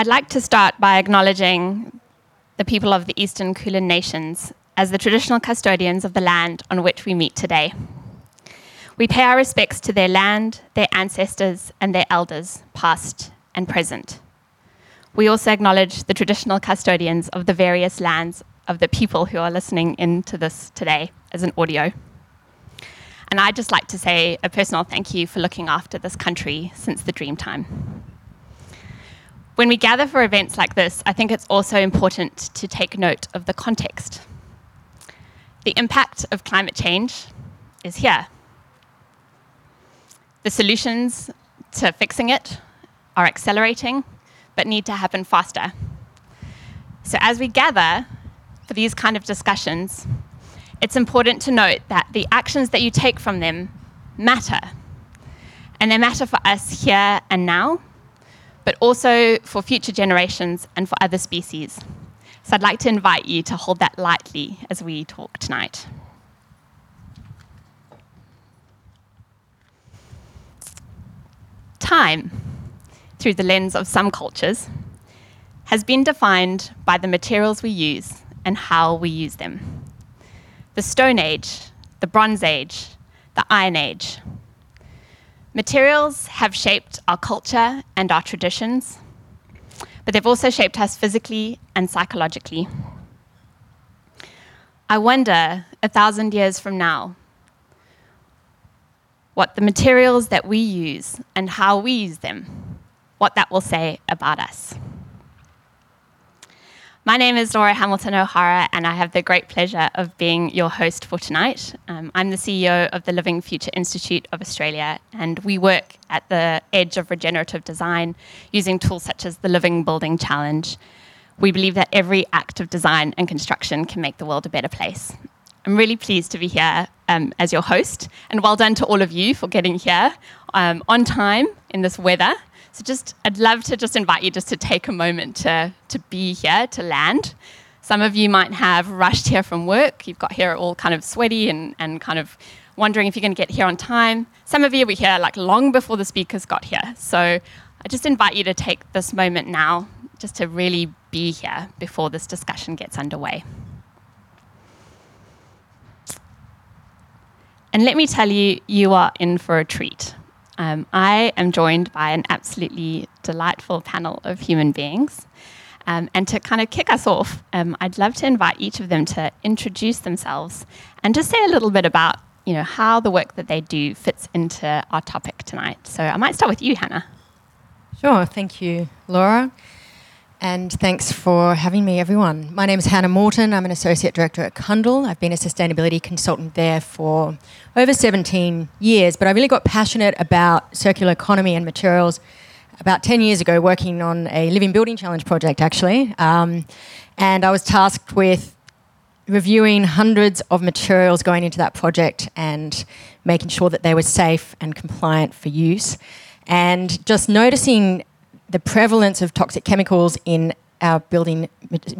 I'd like to start by acknowledging the people of the Eastern Kulin Nations as the traditional custodians of the land on which we meet today. We pay our respects to their land, their ancestors, and their elders, past and present. We also acknowledge the traditional custodians of the various lands of the people who are listening into this today as an audio. And I'd just like to say a personal thank you for looking after this country since the dream time. When we gather for events like this, I think it's also important to take note of the context. The impact of climate change is here. The solutions to fixing it are accelerating, but need to happen faster. So, as we gather for these kind of discussions, it's important to note that the actions that you take from them matter. And they matter for us here and now, but also for future generations and for other species. So I'd like to invite you to hold that lightly as we talk tonight. Time, through the lens of some cultures, has been defined by the materials we use and how we use them. The Stone Age, the Bronze Age, the Iron Age, Materials have shaped our culture and our traditions, but they've also shaped us physically and psychologically. I wonder, a thousand years from now, what the materials that we use and how we use them, what that will say about us. My name is Laura Hamilton O'Hara, and I have the great pleasure of being your host for tonight. Um, I'm the CEO of the Living Future Institute of Australia, and we work at the edge of regenerative design using tools such as the Living Building Challenge. We believe that every act of design and construction can make the world a better place. I'm really pleased to be here um, as your host, and well done to all of you for getting here um, on time in this weather. So just, I'd love to just invite you just to take a moment to, to be here, to land. Some of you might have rushed here from work. You've got here all kind of sweaty and, and kind of wondering if you're going to get here on time. Some of you were here like long before the speakers got here. So I just invite you to take this moment now just to really be here before this discussion gets underway. And let me tell you, you are in for a treat. Um, I am joined by an absolutely delightful panel of human beings. Um, and to kind of kick us off, um, I'd love to invite each of them to introduce themselves and just say a little bit about you know, how the work that they do fits into our topic tonight. So I might start with you, Hannah. Sure, thank you, Laura. And thanks for having me, everyone. My name is Hannah Morton. I'm an Associate Director at Cundall. I've been a sustainability consultant there for over 17 years, but I really got passionate about circular economy and materials about 10 years ago, working on a Living Building Challenge project, actually. Um, and I was tasked with reviewing hundreds of materials going into that project and making sure that they were safe and compliant for use. And just noticing the prevalence of toxic chemicals in our building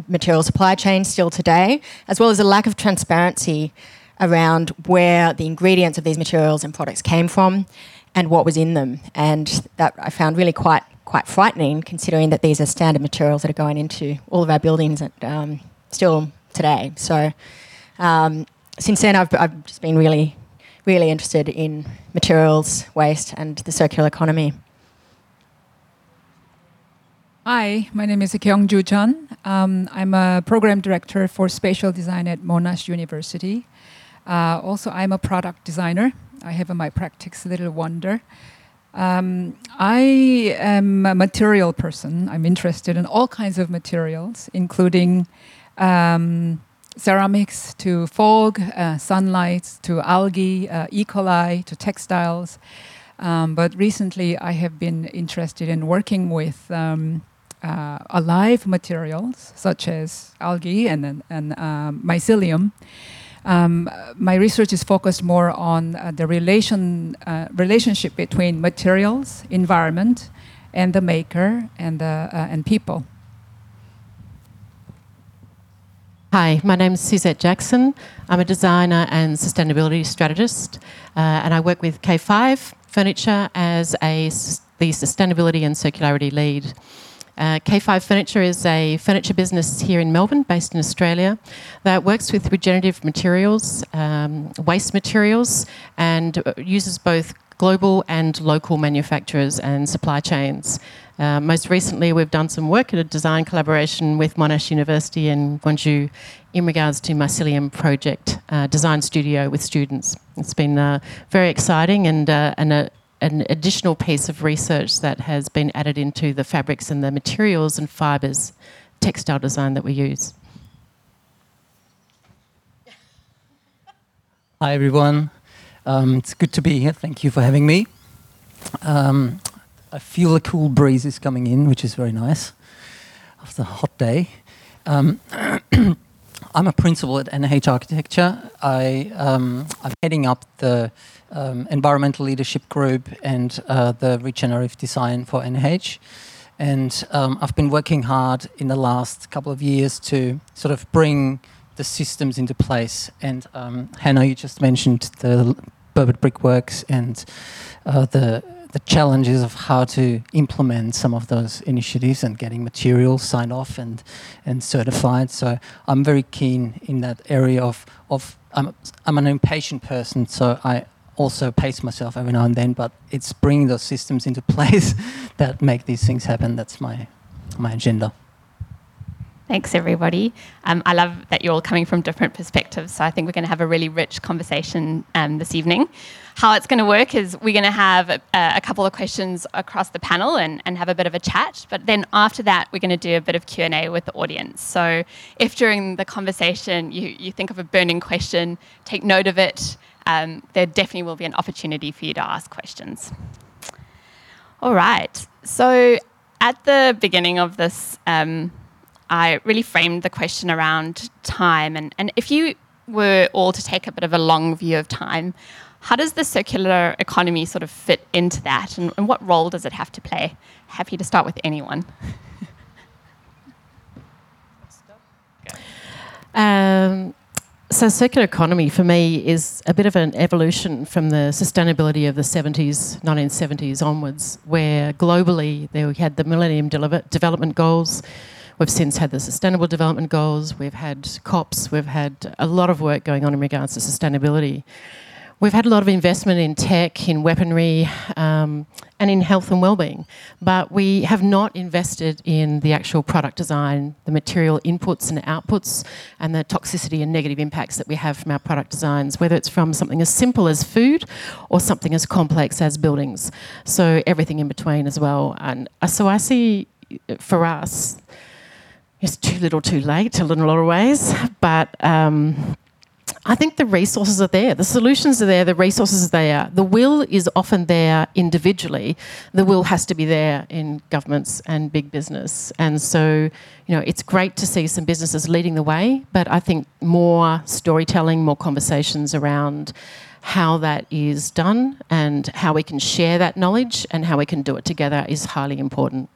material supply chain still today, as well as a lack of transparency around where the ingredients of these materials and products came from and what was in them. And that I found really quite quite frightening, considering that these are standard materials that are going into all of our buildings um, still today. So um, since then, I've, I've just been really, really interested in materials waste and the circular economy. Hi, my name is Kyungju Chun. Um, I'm a program director for spatial design at Monash University. Uh, also, I'm a product designer. I have in my practice Little Wonder. Um, I am a material person. I'm interested in all kinds of materials, including um, ceramics to fog, uh, sunlight to algae, uh, E. coli to textiles. Um, but recently, I have been interested in working with um, uh, alive materials such as algae and, and um, mycelium. Um, my research is focused more on uh, the relation uh, relationship between materials, environment, and the maker and the uh, and people. Hi, my name is Suzette Jackson. I'm a designer and sustainability strategist, uh, and I work with K5 Furniture as a the sustainability and circularity lead. Uh, K5 Furniture is a furniture business here in Melbourne, based in Australia, that works with regenerative materials, um, waste materials, and uh, uses both global and local manufacturers and supply chains. Uh, most recently, we've done some work at a design collaboration with Monash University in Kyungju in regards to Mycelium Project uh, Design Studio with students. It's been uh, very exciting and, uh, and a, an additional piece of research that has been added into the fabrics and the materials and fibres textile design that we use. Hi, everyone. Um, it's good to be here. Thank you for having me. Um, I feel a cool breeze is coming in, which is very nice after a hot day. Um, I'm a principal at NH Architecture. I, um, heading up the um, environmental leadership group and uh, the regenerative design for NH. And um, I've been working hard in the last couple of years to sort of bring the systems into place. And um, Hannah, you just mentioned the Burwood Brickworks and uh, the the challenges of how to implement some of those initiatives and getting materials signed off and and certified. So I'm very keen in that area of of I'm I'm an impatient person, so I also pace myself every now and then. But it's bringing those systems into place that make these things happen. That's my my agenda. Thanks, everybody. Um, I love that you're all coming from different perspectives. So I think we're going to have a really rich conversation um, this evening. How it's going to work is we're going to have a, a, couple of questions across the panel and, and have a bit of a chat. But then after that, we're going to do a bit of Q&A with the audience. So if during the conversation you, you think of a burning question, take note of it. Um, there definitely will be an opportunity for you to ask questions. All right. So at the beginning of this um, I really framed the question around time. And, and if you were all to take a bit of a long view of time, how does the circular economy sort of fit into that? And, and what role does it have to play? Happy to start with anyone. um, so, circular economy for me is a bit of an evolution from the sustainability of the 70s, 1970s onwards, where globally there we had the Millennium Development Goals. We've since had the Sustainable Development Goals, we've had COPs, we've had a lot of work going on in regards to sustainability. We've had a lot of investment in tech, in weaponry, um, and in health and well-being, but we have not invested in the actual product design, the material inputs and outputs, and the toxicity and negative impacts that we have from our product designs, whether it's from something as simple as food or something as complex as buildings. So everything in between as well. And uh, so I see, for us, it's too little too late in a lot of ways, but um, I think the resources are there, the solutions are there, the resources are there. The will is often there individually. The will has to be there in governments and big business. And so, you know, it's great to see some businesses leading the way, but I think more storytelling, more conversations around how that is done and how we can share that knowledge and how we can do it together is highly important.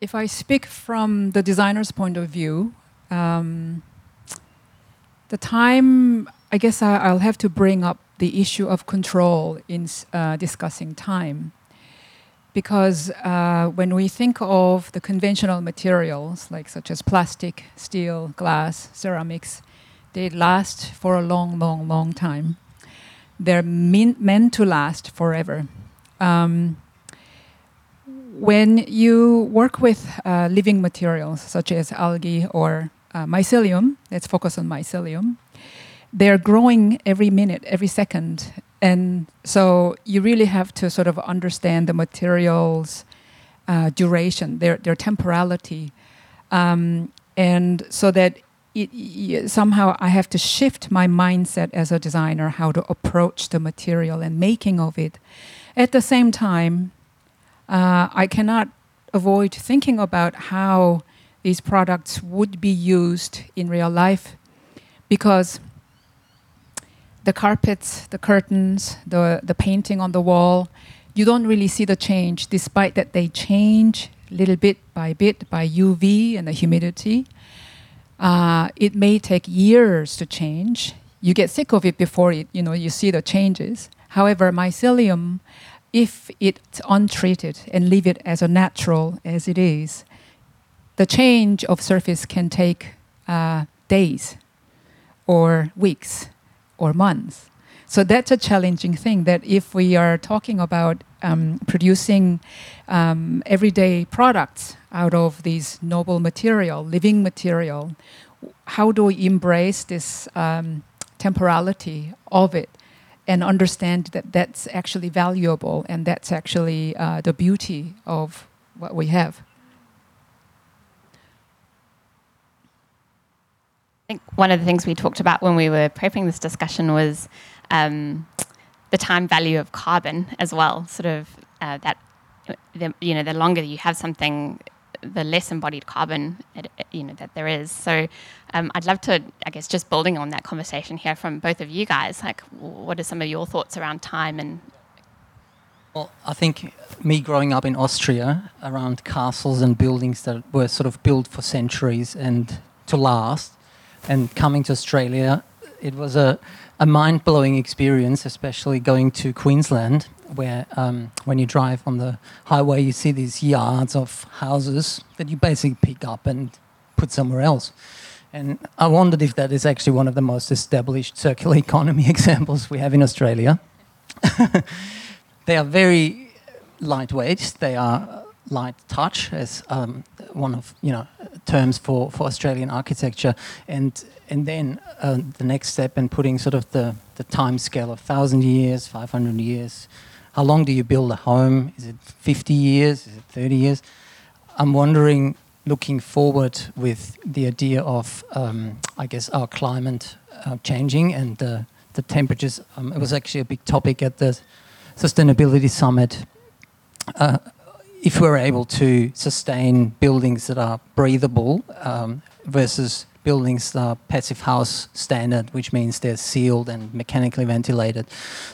if I speak from the designer's point of view, um, the time, I guess I, will have to bring up the issue of control in uh, discussing time. Because uh, when we think of the conventional materials, like such as plastic, steel, glass, ceramics, they last for a long, long, long time. They're mean, meant to last forever. Um, when you work with uh, living materials such as algae or uh, mycelium, let's focus on mycelium, they're growing every minute, every second. And so you really have to sort of understand the materials' uh, duration, their, their temporality. Um, and so that it, y- somehow I have to shift my mindset as a designer how to approach the material and making of it. At the same time, uh, I cannot avoid thinking about how these products would be used in real life because the carpets, the curtains, the, the painting on the wall, you don't really see the change despite that they change little bit by bit by UV and the humidity. Uh, it may take years to change. You get sick of it before it, you know, you see the changes. However, mycelium, if it's untreated and leave it as a natural as it is, the change of surface can take uh, days or weeks or months. So that's a challenging thing that if we are talking about um, producing um, everyday products out of these noble material, living material, how do we embrace this um, temporality of it and understand that that's actually valuable and that's actually uh, the beauty of what we have? I think one of the things we talked about when we were prepping this discussion was um, the time value of carbon as well. Sort of uh, that, the, you know, the longer you have something, the less embodied carbon, it, you know, that there is. So, um, I'd love to, I guess, just building on that conversation here from both of you guys. Like, what are some of your thoughts around time and Well, I think me growing up in Austria around castles and buildings that were sort of built for centuries and to last, and coming to Australia, it was a, a mind blowing experience, especially going to Queensland, where um, when you drive on the highway, you see these yards of houses that you basically pick up and put somewhere else. And I wondered if that is actually one of the most established circular economy examples we have in Australia. they are very lightweight. They are light touch, as um, one of you know terms for, for Australian architecture, and and then uh, the next step in putting sort of the the time scale of thousand years, five hundred years. How long do you build a home? Is it fifty years? Is it thirty years? I'm wondering, looking forward with the idea of, um, I guess, our climate uh, changing and the the temperatures. Um, it was actually a big topic at the sustainability summit. Uh, if we're able to sustain buildings that are breathable um, versus buildings that are passive house standard, which means they're sealed and mechanically ventilated.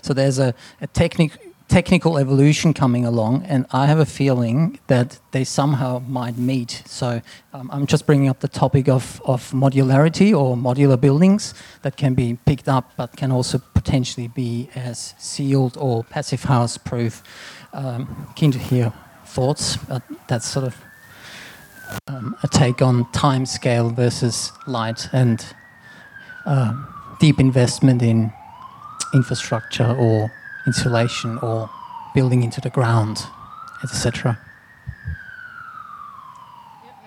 So there's a, a technic- technical evolution coming along, and I have a feeling that they somehow might meet. So um, I'm just bringing up the topic of, of modularity or modular buildings that can be picked up but can also potentially be as sealed or passive house proof. Um, keen to hear thoughts, but that's sort of um, a take on time scale versus light and um, deep investment in infrastructure or insulation or building into the ground, etc.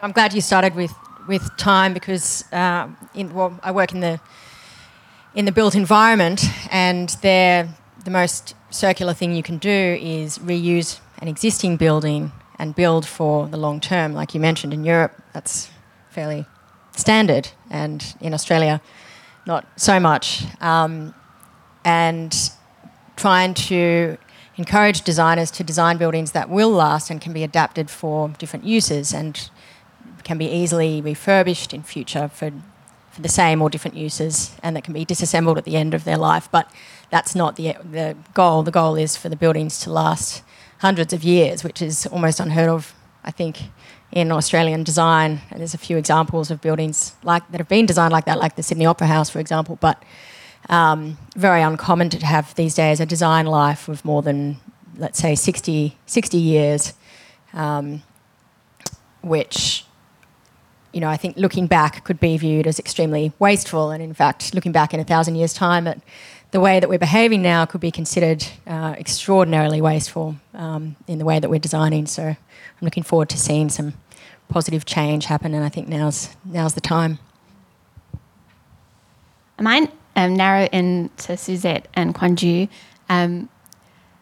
I'm glad you started with, with time because uh, in, well, I work in the in the built environment, and there the most circular thing you can do is reuse an existing building and build for the long term. Like you mentioned in Europe, that's fairly standard, and in Australia, not so much. Um, and trying to encourage designers to design buildings that will last and can be adapted for different uses and can be easily refurbished in future for, for the same or different uses and that can be disassembled at the end of their life. But that's not the, the goal. The goal is for the buildings to last hundreds of years, which is almost unheard of, I think, in Australian design. And there's a few examples of buildings like that have been designed like that, like the Sydney Opera House, for example. But um, very uncommon to have these days a design life of more than, let's say, 60, 60 years, um, which, you know, I think looking back could be viewed as extremely wasteful. And in fact, looking back in a thousand years' time at the way that we're behaving now could be considered uh, extraordinarily wasteful um, in the way that we're designing. So I'm looking forward to seeing some positive change happen, and I think now's now's the time. I might um, narrow in to Suzette and Kyungju. Um,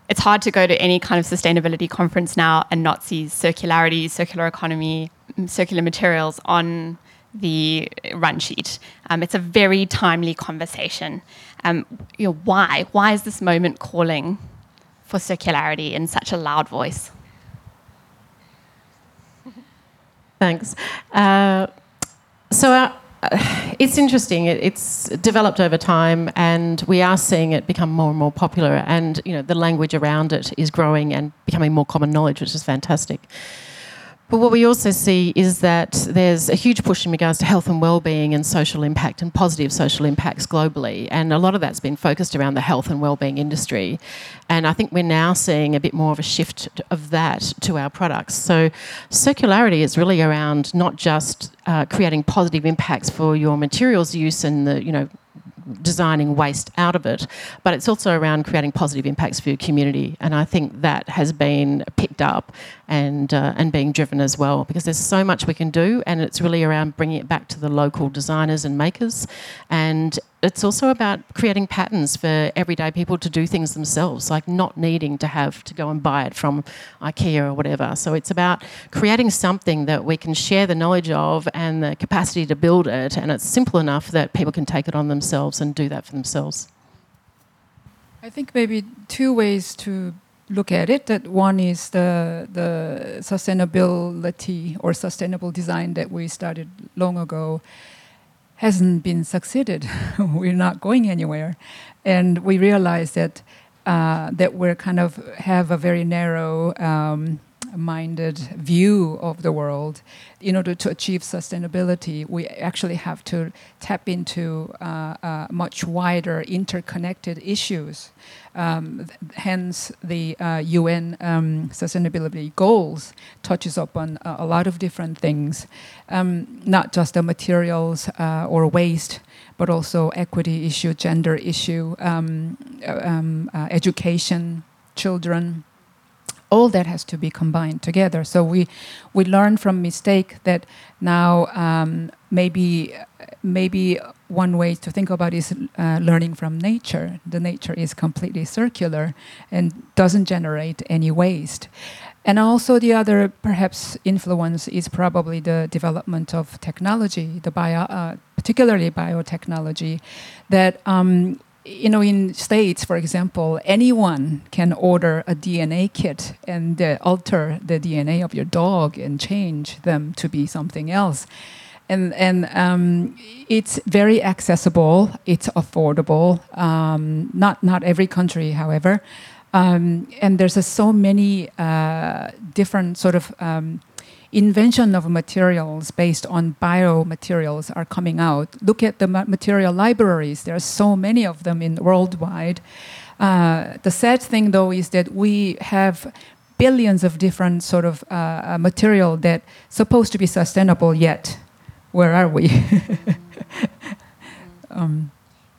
it's hard to go to any kind of sustainability conference now and not see circularity, circular economy, circular materials on the run sheet. Um, it's a very timely conversation. Um, you know, why? Why is this moment calling for circularity in such a loud voice? Thanks. Uh, so uh, it's interesting. It, it's developed over time, and we are seeing it become more and more popular. And you know, the language around it is growing and becoming more common knowledge, which is fantastic. But what we also see is that there's a huge push in regards to health and well-being and social impact and positive social impacts globally, and a lot of that's been focused around the health and well-being industry. And I think we're now seeing a bit more of a shift of that to our products. So circularity is really around not just uh, creating positive impacts for your materials use and the you know designing waste out of it, but it's also around creating positive impacts for your community. And I think that has been picked up and uh, and being driven as well because there's so much we can do, and it's really around bringing it back to the local designers and makers, and it's also about creating patterns for everyday people to do things themselves, like not needing to have to go and buy it from IKEA or whatever. So it's about creating something that we can share the knowledge of and the capacity to build it, and it's simple enough that people can take it on themselves and do that for themselves. I think maybe two ways to look at it. That one is the the sustainability or sustainable design that we started long ago hasn't been succeeded. we're not going anywhere, and we realize that uh, that we're kind of have a very narrow. Um, minded view of the world. In order to achieve sustainability we actually have to tap into uh, uh, much wider interconnected issues. Um, hence the uh, UN um, sustainability goals touches upon a, lot of different things. Um, not just the materials uh, or waste but also equity issue gender issue um, uh, um, uh, education children all that has to be combined together. So we we learn from mistake that now um, maybe maybe one way to think about is uh, learning from nature. The nature is completely circular and doesn't generate any waste. And also the other perhaps influence is probably the development of technology, the bio, uh, particularly biotechnology, that um, you know, in states, for example, anyone can order a DNA kit and uh, alter the DNA of your dog and change them to be something else. And, and um, it's very accessible, it's affordable. Um, not, not every country, however. Um, and there's so many uh, different sort of um, invention of materials based on biomaterials are coming out. Look at the material libraries. There are so many of them in worldwide. Uh, the sad thing, though, is that we have billions of different sort of uh, uh material that supposed to be sustainable yet. Where are we? um,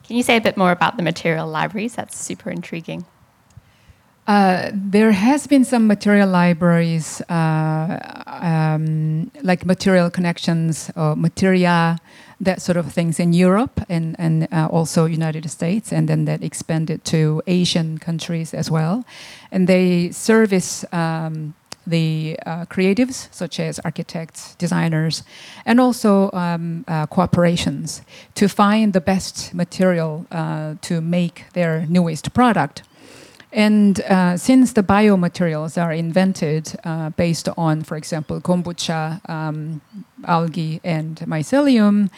Can you say a bit more about the material libraries? That's super intriguing. Uh, there has been some material libraries, uh, um, like Material ConneXion or materia, that sort of things in Europe and, and uh, also United States, and then that expanded to Asian countries as well. And they service um, the uh, creatives, such as architects, designers, and also um, uh, corporations, to find the best material uh, to make their newest product. And uh, since the biomaterials are invented uh, based on, for example, kombucha, um, algae, and mycelium,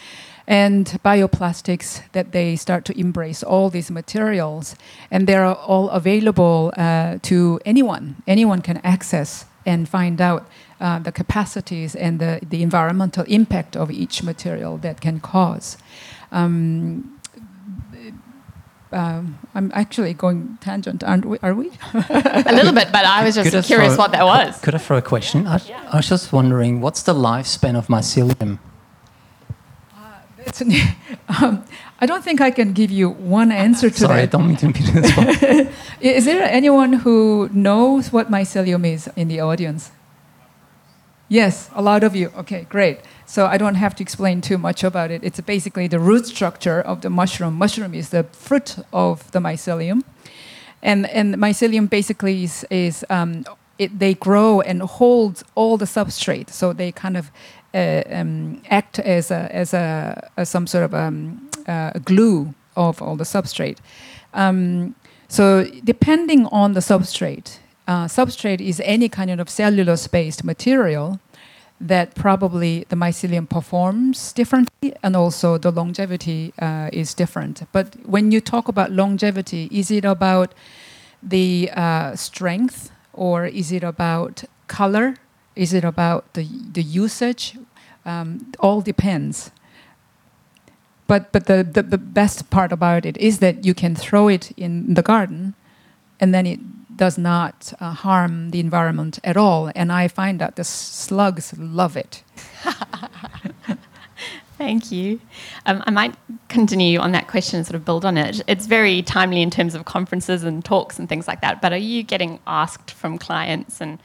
and bioplastics, that they start to embrace all these materials, and they're all available uh, to anyone. Anyone can access and find out uh, the capacities and the, the environmental impact of each material that can cause. Um, um, I'm actually going tangent, aren't we? Are we? a little bit, but I was just could curious throw, what that was. Could, could I throw a question? I, yeah. I, was just wondering, what's the lifespan of mycelium? Uh, um, I don't think I can give you one answer to Sorry, that. Sorry, I don't mean to impede this Is there anyone who knows what mycelium is in the audience? Yes, a lot of you. Okay, great. So I don't have to explain too much about it. It's basically the root structure of the mushroom. Mushroom is the fruit of the mycelium. And, and mycelium basically is, is um, it, they grow and hold all the substrate. So they kind of uh, um, act as a, as a as some sort of um, uh, glue of all the substrate. Um, so depending on the substrate, uh, substrate is any kind of cellulose-based material that probably the mycelium performs differently and also the longevity uh, is different. But when you talk about longevity, is it about the uh, strength or is it about color? Is it about the, the usage? Um, all depends. But, but the, the, the best part about it is that you can throw it in the garden and then it does not uh, harm the environment at all. And I find that the slugs love it. Thank you. Um, I might continue on that question and sort of build on it. It's very timely in terms of conferences and talks and things like that. But are you getting asked from clients, and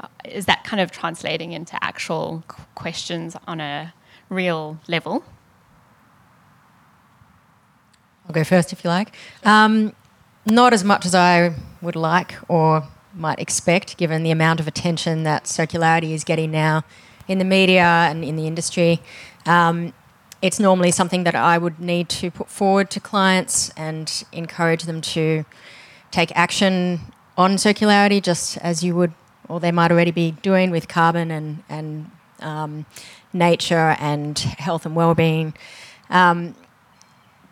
uh, is that kind of translating into actual questions on a real level? I'll go first if you like. Um, not as much as I would like or might expect, given the amount of attention that circularity is getting now in the media and in the industry. Um, it's normally something that I would need to put forward to clients and encourage them to take action on circularity, just as you would, or they might already be doing with carbon and, and um, nature and health and well-being. Um,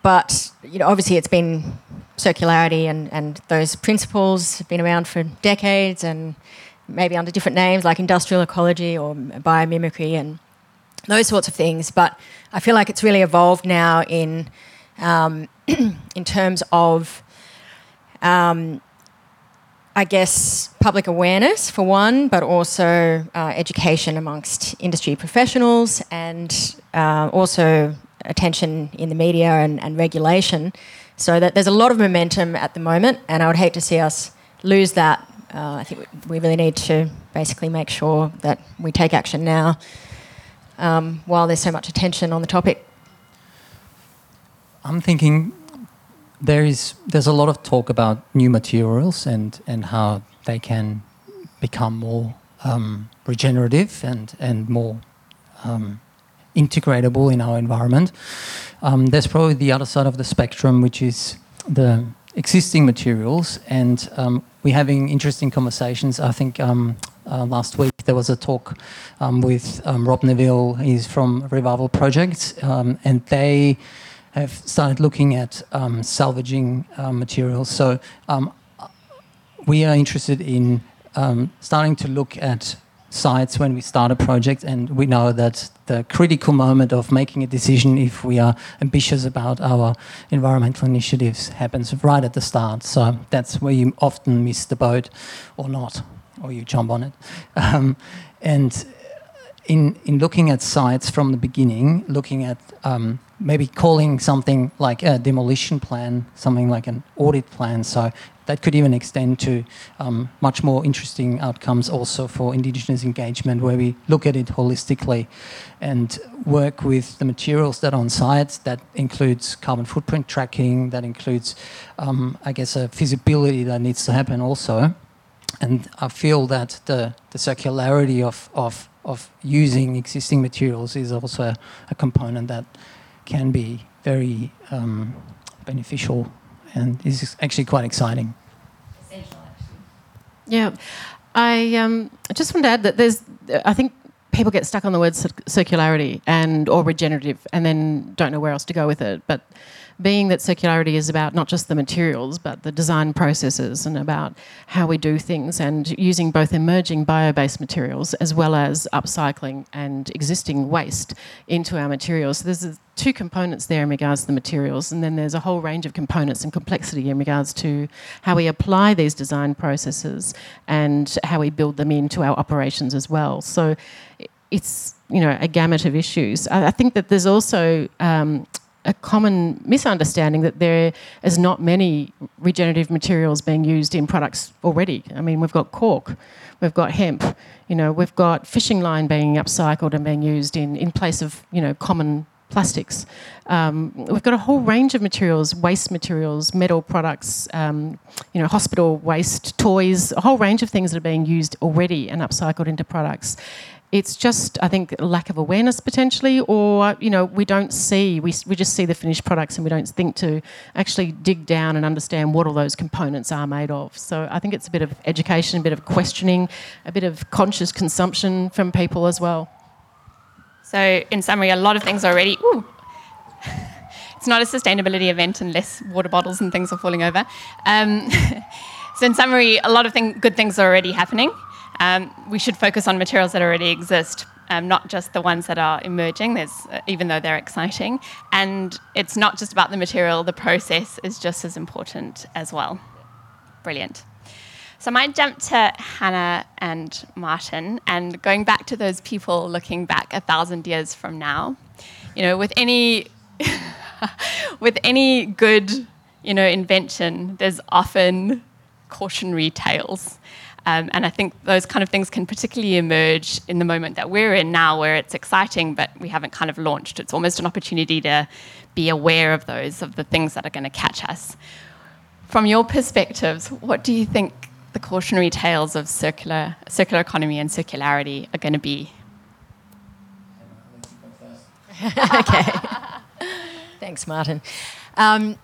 but you know, obviously, it's been circularity and, and those principles have been around for decades and maybe under different names like industrial ecology or biomimicry and those sorts of things. But I feel like it's really evolved now in um, in terms of um, I guess public awareness for one, but also uh, education amongst industry professionals and uh, also attention in the media and, and regulation. So that there's a lot of momentum at the moment, and I would hate to see us lose that. Uh, I think we really need to basically make sure that we take action now um, while there's so much attention on the topic. I'm thinking there is there's a lot of talk about new materials and and how they can become more um, regenerative and and more um, integratable in our environment. Um, there's probably the other side of the spectrum, which is the existing materials, and um, we're having interesting conversations. I think um, uh, last week there was a talk um, with um, Rob Neville. He's from Revival Project, um, and they have started looking at salvaging uh, materials. So we are interested in starting to look at sites when we start a project, and we know that the critical moment of making a decision if we are ambitious about our environmental initiatives happens right at the start. So that's where you often miss the boat or not, or you jump on it. Um, and in, in looking at sites from the beginning, looking at um, maybe calling something like a demolition plan, something like an audit plan. So that could even extend to um, much more interesting outcomes also for Indigenous engagement, where we look at it holistically and work with the materials that are on site. That includes carbon footprint tracking, that includes, um, I guess, a feasibility that needs to happen also. And I feel that the, the circularity of, of, of using existing materials is also a, a component that can be very um, beneficial and is actually quite exciting. Yeah, I um, just want to add that there's, I think people get stuck on the word circularity and or regenerative, and then don't know where else to go with it. But being that circularity is about not just the materials but the design processes and about how we do things and using both emerging bio-based materials as well as upcycling and existing waste into our materials. So there's two components there in regards to the materials and then there's a whole range of components and complexity in regards to how we apply these design processes and how we build them into our operations as well. So it's you know a gamut of issues. I, think that there's also um, a common misunderstanding that there is not many regenerative materials being used in products already. I mean, we've got cork, we've got hemp, you know, we've got fishing line being upcycled and being used in, in place of, you know, common plastics. Um, we've got a whole range of materials, waste materials, metal products, um, you know, hospital waste, toys, a whole range of things that are being used already and upcycled into products. It's just, I think, lack of awareness potentially, or you know, we don't see, we, we just see the finished products and we don't think to actually dig down and understand what all those components are made of. So I think it's a bit of education, a bit of questioning, a bit of conscious consumption from people as well. So, in summary, a lot of things are already. Ooh, it's not a sustainability event unless water bottles and things are falling over. Um, so, in summary, a lot of thing, good things are already happening. Um, we should focus on materials that already exist, um, not just the ones that are emerging. There's, uh, even though they're exciting, and it's not just about the material. The process is just as important as well. Brilliant. So I might jump to Hannah and Martin, and going back to those people looking back a thousand years from now. You know, with any with any good, you know, invention, there's often cautionary tales. Um, and I think those kind of things can particularly emerge in the moment that we're in now, where it's exciting, but we haven't kind of launched. It's almost an opportunity to be aware of those, of the things that are going to catch us. From your perspectives, what do you think the cautionary tales of circular, circular economy and circularity are going to be? okay. Thanks, Martin. Um,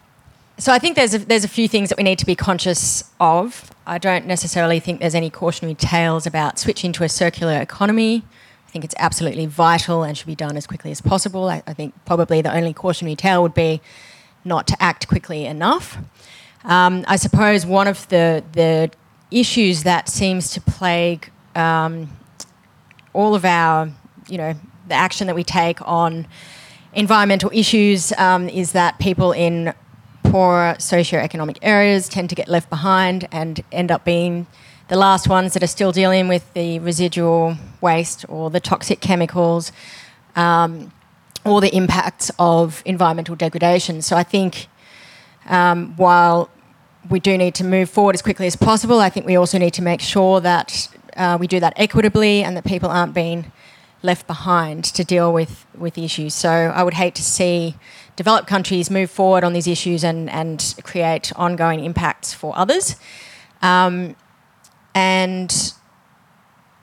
so I think there's a, there's a few things that we need to be conscious of. I don't necessarily think there's any cautionary tales about switching to a circular economy. I think it's absolutely vital and should be done as quickly as possible. I, I think probably the only cautionary tale would be not to act quickly enough. Um, I suppose one of the the issues that seems to plague um, all of our, you know, the action that we take on environmental issues um, is that people in poor socioeconomic areas tend to get left behind and end up being the last ones that are still dealing with the residual waste or the toxic chemicals um, or the impacts of environmental degradation. So I think um, while we do need to move forward as quickly as possible, I think we also need to make sure that uh, we do that equitably and that people aren't being left behind to deal with, with issues. So I would hate to see developed countries move forward on these issues and, and create ongoing impacts for others. Um, and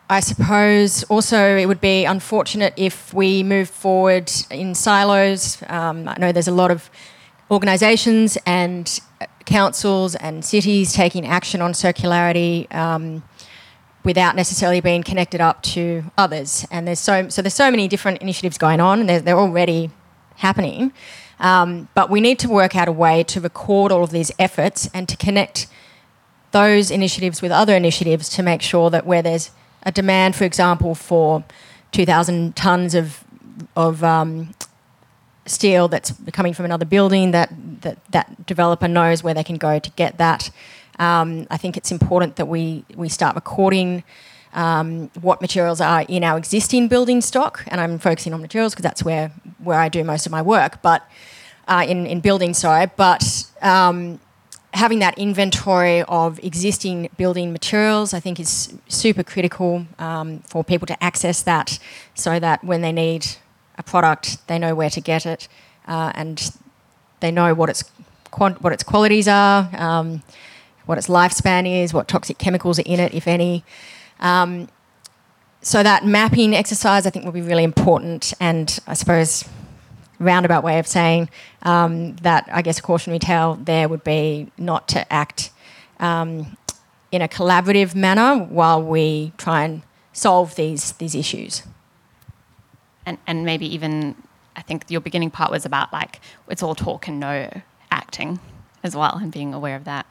I suppose also it would be unfortunate if we move forward in silos. Um, I know there's a lot of organisations and councils and cities taking action on circularity. Um, without necessarily being connected up to others. And there's so so there's so many different initiatives going on, and they're, they're already happening. Um, but we need to work out a way to record all of these efforts and to connect those initiatives with other initiatives to make sure that where there's a demand, for example, for 2,000 tons of of um, steel that's coming from another building, that, that that developer knows where they can go to get that. Um, I think it's important that we, we start recording um, what materials are in our existing building stock, and I'm focusing on materials because that's where, where I do most of my work, but uh, in, in building, sorry. But um, having that inventory of existing building materials, I think, is super critical um, for people to access that so that when they need a product, they know where to get it uh, and they know what its, what its qualities are. Um, what its lifespan is, what toxic chemicals are in it, if any. Um, so that mapping exercise, I think, will be really important, and I suppose roundabout way of saying um, that I guess a cautionary tale there would be not to act um, in a collaborative manner while we try and solve these these issues. And and maybe even I think your beginning part was about like it's all talk and no acting as well, and being aware of that.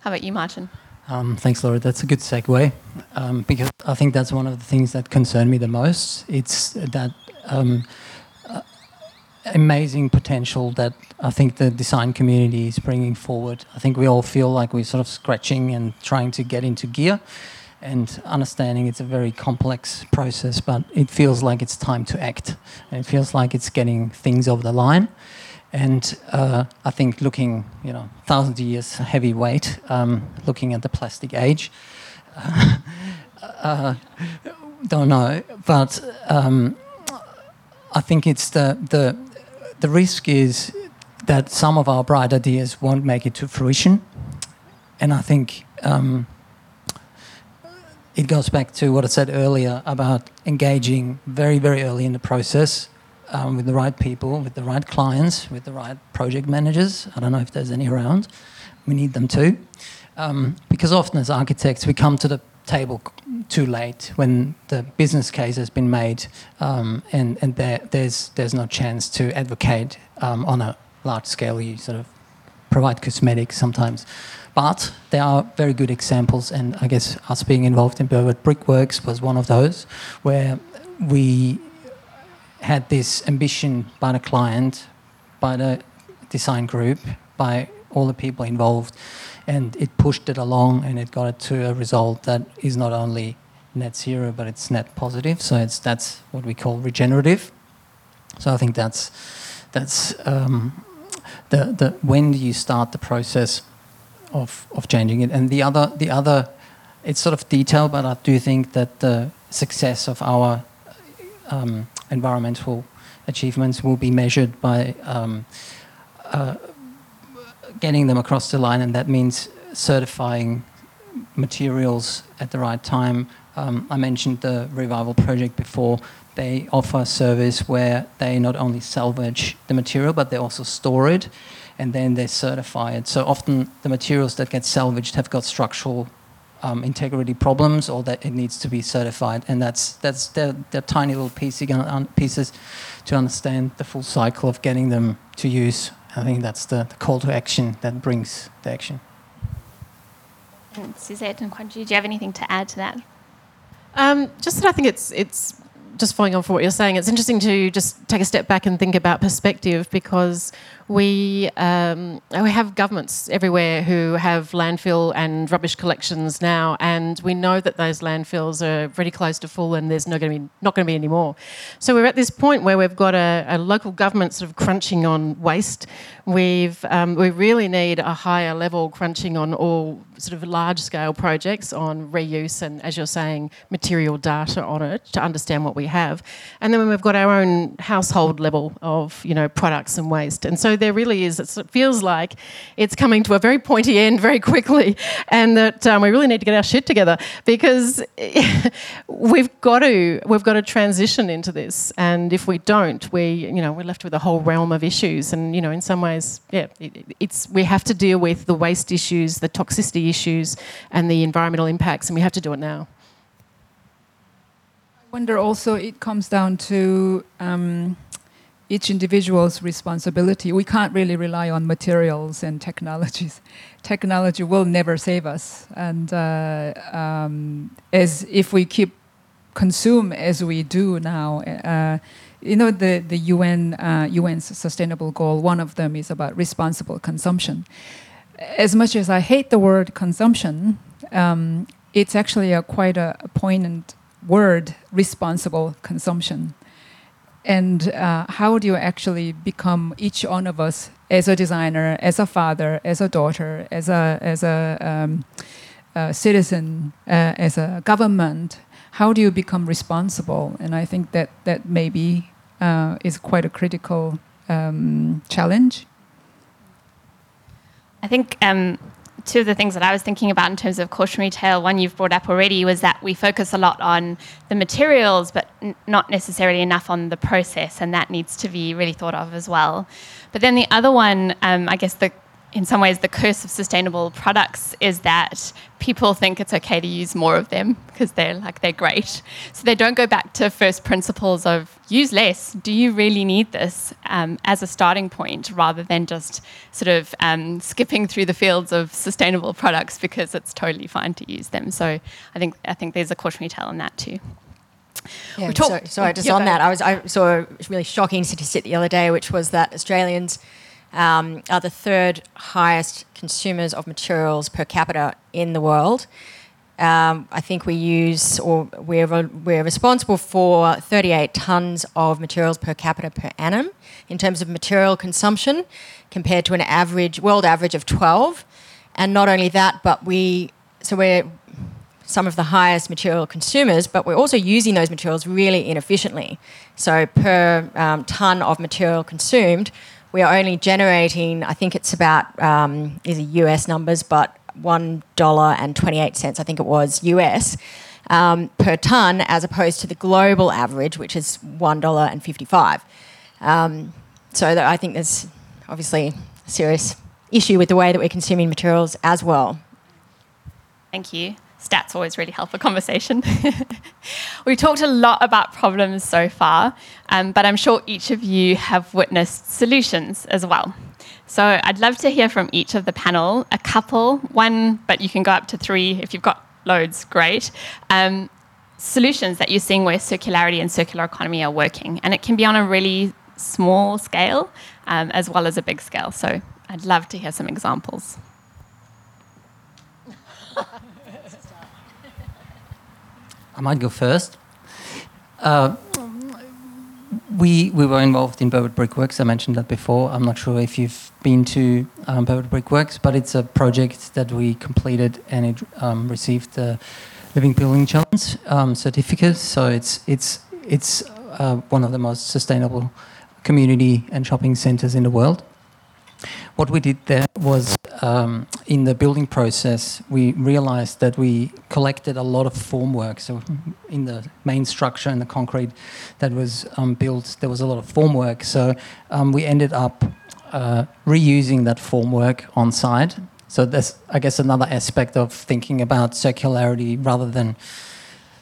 How about you, Martin? Um, thanks, Laura. That's a good segue um, because I think that's one of the things that concern me the most. It's that um, uh, amazing potential that I think the design community is bringing forward. I think we all feel like we're sort of scratching and trying to get into gear and understanding it's a very complex process, but it feels like it's time to act. And it feels like it's getting things over the line. And uh, I think looking, you know, thousands of years heavy weight, um, looking at the plastic age, uh, don't know, but um, I think it's the the the risk is that some of our bright ideas won't make it to fruition, and I think um, it goes back to what I said earlier about engaging very very early in the process um, with the right people, with the right clients, with the right project managers. I don't know if there's any around. We need them too, um, because often as architects we come to the table too late when the business case has been made um, and, and there, there's, there's no chance to advocate um, on a large scale. You sort of provide cosmetics sometimes. But there are very good examples, and I guess us being involved in Burwood Brickworks was one of those where we had this ambition by the client, by the design group, by all the people involved and it pushed it along and it got it to a result that is not only net zero but it's net positive. So it's that's what we call regenerative. So i think that's that's um, the, the when do you start the process of, of changing it? And the other the other it's sort of detail but i do think that the success of our um, environmental achievements will be measured by um, uh, getting them across the line, and that means certifying materials at the right time. Um, I mentioned the Revival project before. They offer a service where they not only salvage the material, but they also store it, and then they certify it. So often the materials that get salvaged have got structural um, integrity problems, or that it needs to be certified, and that's that's they're, they're tiny little pieces to understand the full cycle of getting them to use I think that's the, the call to action that brings the action. And Suzette and Kwan do you have anything to add to that? Um, just that I think it's it's just following on from what you're saying. It's interesting to just take a step back and think about perspective because we um, we have governments everywhere who have landfill and rubbish collections now, and we know that those landfills are pretty close to full, and there's not going to be not going to be any more. So we're at this point where we've got a, a local government sort of crunching on waste. We've um, we really need a higher level crunching on all sort of large scale projects on reuse and, as you're saying, material data on it to understand what we have, and then we've got our own household level of you know products and waste, and so there really is, it feels like it's coming to a very pointy end very quickly, and that um, we really need to get our shit together because we've got to we've got to transition into this, and if we don't, we you know we're left with a whole realm of issues, and you know in some ways, yeah, it, it's we have to deal with the waste issues, the toxicity issues, and the environmental impacts, and we have to do it now. I wonder also it comes down to um, each individual's responsibility. We can't really rely on materials and technologies. Technology will never save us, and uh, um, as if we keep consume as we do now. Uh, you know the the UN uh, UN's sustainable goal. One of them is about responsible consumption. As much as I hate the word consumption, um, it's actually a quite a, a poignant word. Responsible consumption and uh, how do you actually become each one of us as a designer, as a father, as a daughter, as a as a, um, a citizen, uh, as a government? How do you become responsible? And I think that that maybe uh, is quite a critical um, challenge. I think um, two of the things that I was thinking about in terms of cautionary tale, one you've brought up already, was that we focus a lot on the materials, but n- not necessarily enough on the process, and that needs to be really thought of as well. But then the other one, um, I guess the in some ways, the curse of sustainable products is that people think it's okay to use more of them because they're like they're great. So they don't go back to first principles of use less. Do you really need this um, as a starting point, rather than just sort of um, skipping through the fields of sustainable products because it's totally fine to use them. So I think I think there's a cautionary tale in that too. Yeah, so, sorry, just yeah, on that, I was I saw a really shocking statistic the other day, which was that Australians um, are the third highest consumers of materials per capita in the world. Um, I think we use, or we're, we're responsible for 38 tonnes of materials per capita per annum in terms of material consumption, compared to an average world average of 12. And not only that, but we, so we're some of the highest material consumers, but we're also using those materials really inefficiently. So per um, ton of material consumed, we are only generating, I think it's about, um, these are US numbers, but $1.28, I think it was US, um, per ton, as opposed to the global average, which is $1.55. Um, so I think there's obviously a serious issue with the way that we're consuming materials as well. Thank you. Stats always really help a conversation. we talked a lot about problems so far, um, but I'm sure each of you have witnessed solutions as well. So I'd love to hear from each of the panel, a couple, one, but you can go up to three if you've got loads, great. Um, solutions that you're seeing where circularity and circular economy are working. And it can be on a really small scale um, as well as a big scale. So I'd love to hear some examples. I might go first. Uh, we we were involved in Burwood Brickworks. I mentioned that before. I'm not sure if you've been to um, Burwood Brickworks, but it's a project that we completed and it um, received the Living Building Challenge um, certificate. So it's it's it's uh, one of the most sustainable community and shopping centres in the world. What we did there was um, in the building process, we realized that we collected a lot of formwork. So, in the main structure and the concrete that was um, built, there was a lot of formwork. So, um, we ended up uh, reusing that formwork on site. So, that's, I guess, another aspect of thinking about circularity rather than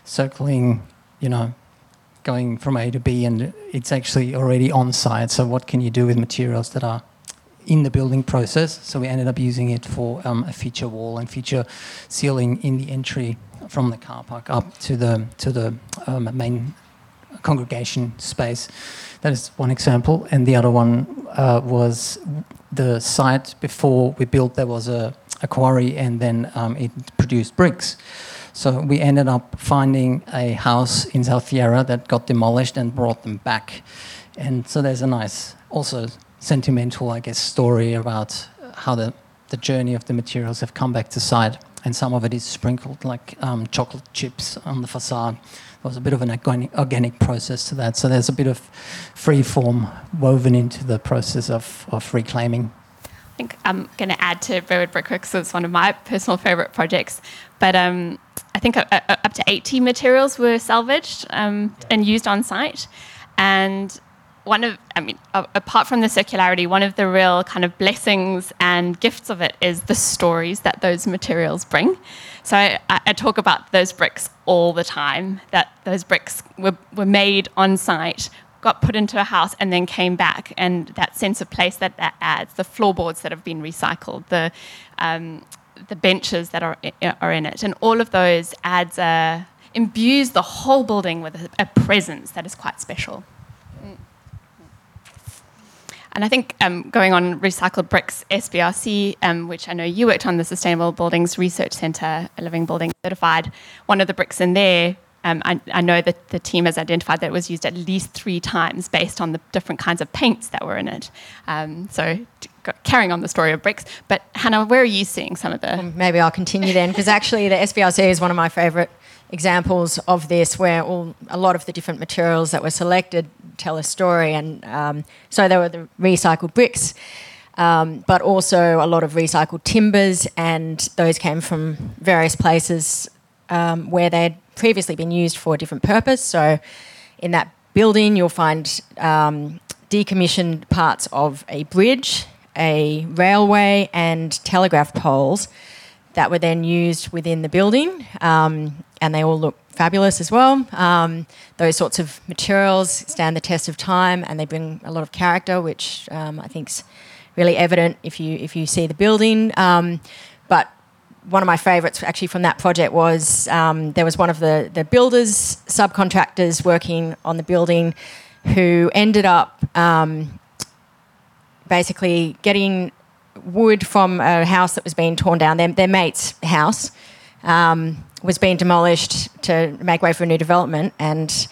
circling, you know, going from A to B and it's actually already on site. So, what can you do with materials that are in the building process. So we ended up using it for um, a feature wall and feature ceiling in the entry from the car park up to the to the um, main congregation space. That is one example, and the other one uh, was the site before we built. There was a, a quarry, and then um, it produced bricks. So we ended up finding a house in South Yarra that got demolished and brought them back. And so there's a nice also sentimental, I guess, story about how the, the journey of the materials have come back to site. And some of it is sprinkled like um, chocolate chips on the facade. There was a bit of an organic, organic process to that. So there's a bit of free form woven into the process of, of reclaiming. I think I'm going to add to Burwood Brickworks. It's one of my personal favourite projects. But um, I think uh, uh, up to 80 materials were salvaged um, and used on site. And one of, I mean, apart from the circularity, one of the real kind of blessings and gifts of it is the stories that those materials bring. So I, I talk about those bricks all the time, that those bricks were, were made on site, got put into a house, and then came back. And that sense of place that that adds, the floorboards that have been recycled, the, um, the benches that are, are in it, and all of those adds a, imbues the whole building with a, a presence that is quite special. And I think um, going on recycled bricks, SBRC, um, which I know you worked on, the Sustainable Buildings Research Centre, a living building certified, one of the bricks in there, um, I, I, know that the team has identified that it was used at least three times based on the different kinds of paints that were in it. Um, so carrying on the story of bricks. But Hannah, where are you seeing some of the? Maybe I'll continue then, because actually the SBRC is one of my favourite examples of this, where all, a lot of the different materials that were selected tell a story. And um, so there were the recycled bricks, um, but also a lot of recycled timbers, and those came from various places um, where they'd previously been used for a different purpose. So in that building, you'll find um, decommissioned parts of a bridge, a railway, and telegraph poles that were then used within the building, um, and they all look fabulous as well. Um, those sorts of materials stand the test of time, and they bring a lot of character, which um, I think is really evident if you if you see the building. Um, but one of my favourites actually from that project was um, there was one of the the builders subcontractors working on the building who ended up um, basically getting wood from a house that was being torn down, their, their mate's house, um, was being demolished to make way for a new development, and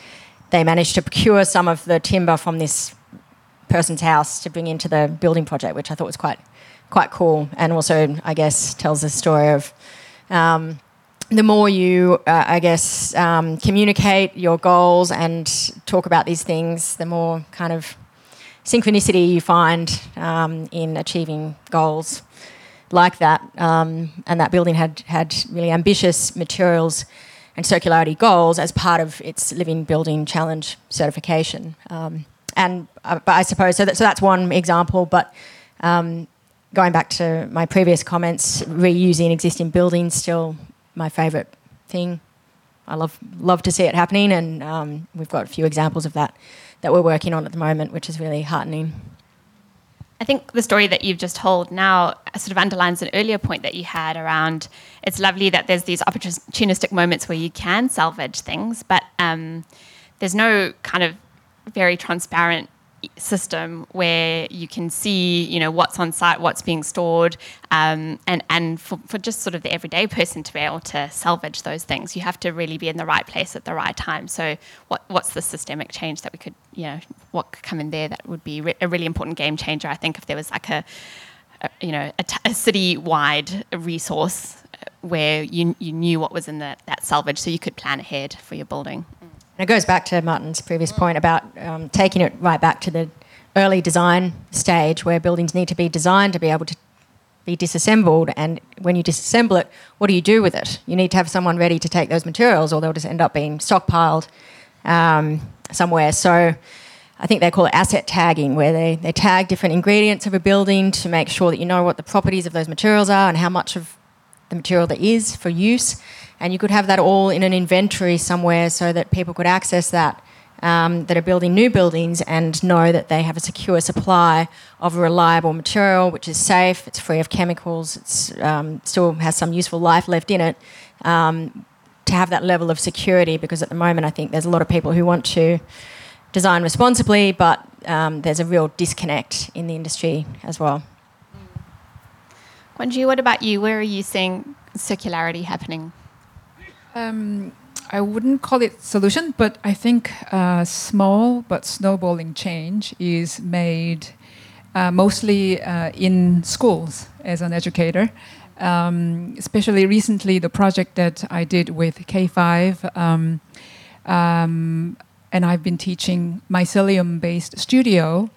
they managed to procure some of the timber from this person's house to bring into the building project, which I thought was quite quite cool, and also I guess tells the story of um, the more you, uh, I guess, um, communicate your goals and talk about these things, the more kind of synchronicity you find um, in achieving goals like that. Um, and that building had had really ambitious materials and circularity goals as part of its Living Building Challenge certification. Um, and uh, but I suppose so. That, so that's one example. But um, going back to my previous comments, reusing existing buildings still my favourite thing. I love love to see it happening, and um, we've got a few examples of that that we're working on at the moment, which is really heartening. I think the story that you've just told now sort of underlines an earlier point that you had around it's lovely that there's these opportunistic moments where you can salvage things, but um, there's no kind of very transparent system where you can see, you know, what's on site, what's being stored, um, and and for, for just sort of the everyday person to be able to salvage those things, you have to really be in the right place at the right time. So, what what's the systemic change that we could, you know, what could come in there that would be re- a really important game changer? I think if there was like a, a you know, a, t- a city-wide resource where you you knew what was in the, that salvage, so you could plan ahead for your building. And it goes back to Martin's previous point about um, taking it right back to the early design stage where buildings need to be designed to be able to be disassembled. And when you disassemble it, what do you do with it? You need to have someone ready to take those materials, or they'll just end up being stockpiled um, somewhere. So I think they call it asset tagging, where they, they tag different ingredients of a building to make sure that you know what the properties of those materials are and how much of the material there is for use and you could have that all in an inventory somewhere so that people could access that um, that are building new buildings and know that they have a secure supply of reliable material which is safe, it's free of chemicals, it um, still has some useful life left in it. Um, to have that level of security, because at the moment I think there's a lot of people who want to design responsibly, but um, there's a real disconnect in the industry as well. Wenji, what about you? Where are you seeing circularity happening? Um, I wouldn't call it solution, but I think uh, small but snowballing change is made uh, mostly uh, in schools as an educator. Um, especially recently, the project that I did with K5, um, um, and I've been teaching mycelium-based studio,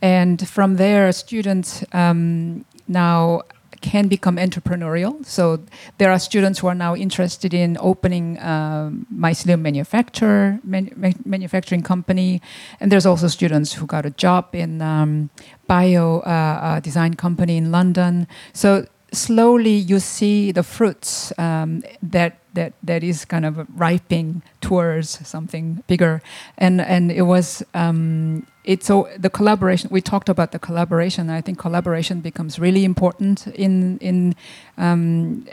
and from there, students um, now can become entrepreneurial. So there are students who are now interested in opening um, mycelium manufacturer man, manufacturing company, and there's also students who got a job in um, bio uh, design company in London. So slowly you see the fruits um, that that that is kind of ripening towards something bigger, and and it was um, it's so the collaboration we talked about the collaboration. I think collaboration becomes really important in in um,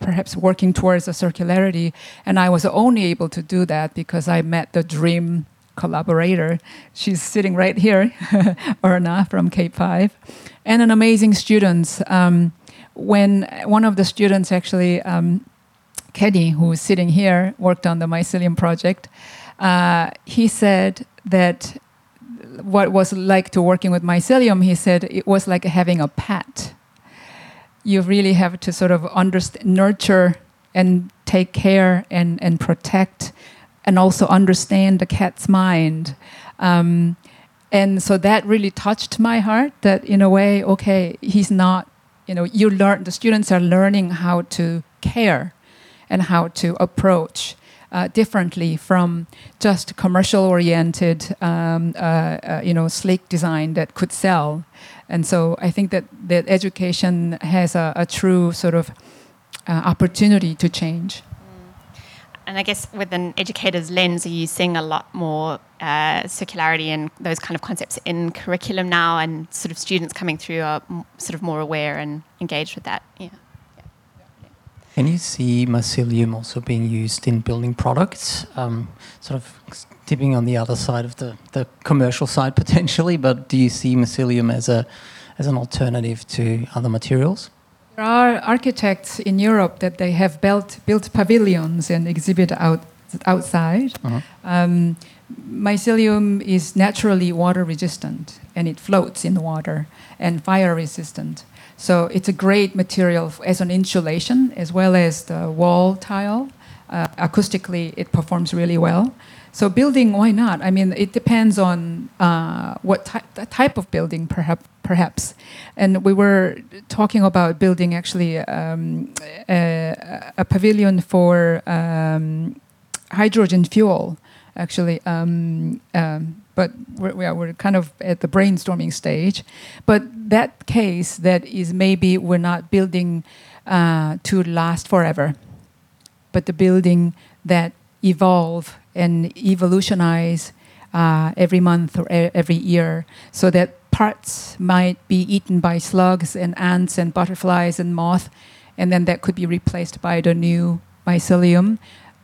perhaps working towards a circularity, and I was only able to do that because I met the dream collaborator. She's sitting right here, Erna from K5, and an amazing student. Um, when one of the students actually, um, Kenny, who is sitting here, worked on the mycelium project, uh, he said that what was like to working with mycelium, he said it was like having a pet. You really have to sort of understand, nurture and take care and, and protect and also understand the cat's mind. Um, and so that really touched my heart that in a way, okay, he's not you know, you learn the students are learning how to care and how to approach uh, differently from just commercial oriented, um, uh, uh, you know, sleek design that could sell. And so I think that, that education has a, a true sort of uh, opportunity to change and I guess with an educator's lens, are you seeing a lot more uh, circularity and those kind of concepts in curriculum now, and sort of students coming through are sort of more aware and engaged with that? Yeah. Can you see mycelium also being used in building products? Um, sort of tipping on the other side of the, the commercial side potentially, but do you see mycelium as a as an alternative to other materials? There are architects in Europe that they have built built pavilions and exhibit out outside. Uh-huh. Um, mycelium is naturally water resistant and it floats in the water and fire resistant. So it's a great material as an insulation as well as the wall tile. Uh, acoustically, it performs really well. So building, why not? I mean, it depends on uh, what ty- type of building, perhaps. Perhaps, and we were talking about building actually um, a, a, pavilion for um, hydrogen fuel, actually. Um, um but we're, we're kind of at the brainstorming stage. But that case, that is maybe we're not building uh, to last forever, but the building that evolve and evolutionize uh, every month or every year so that parts might be eaten by slugs and ants and butterflies and moth and then that could be replaced by the new mycelium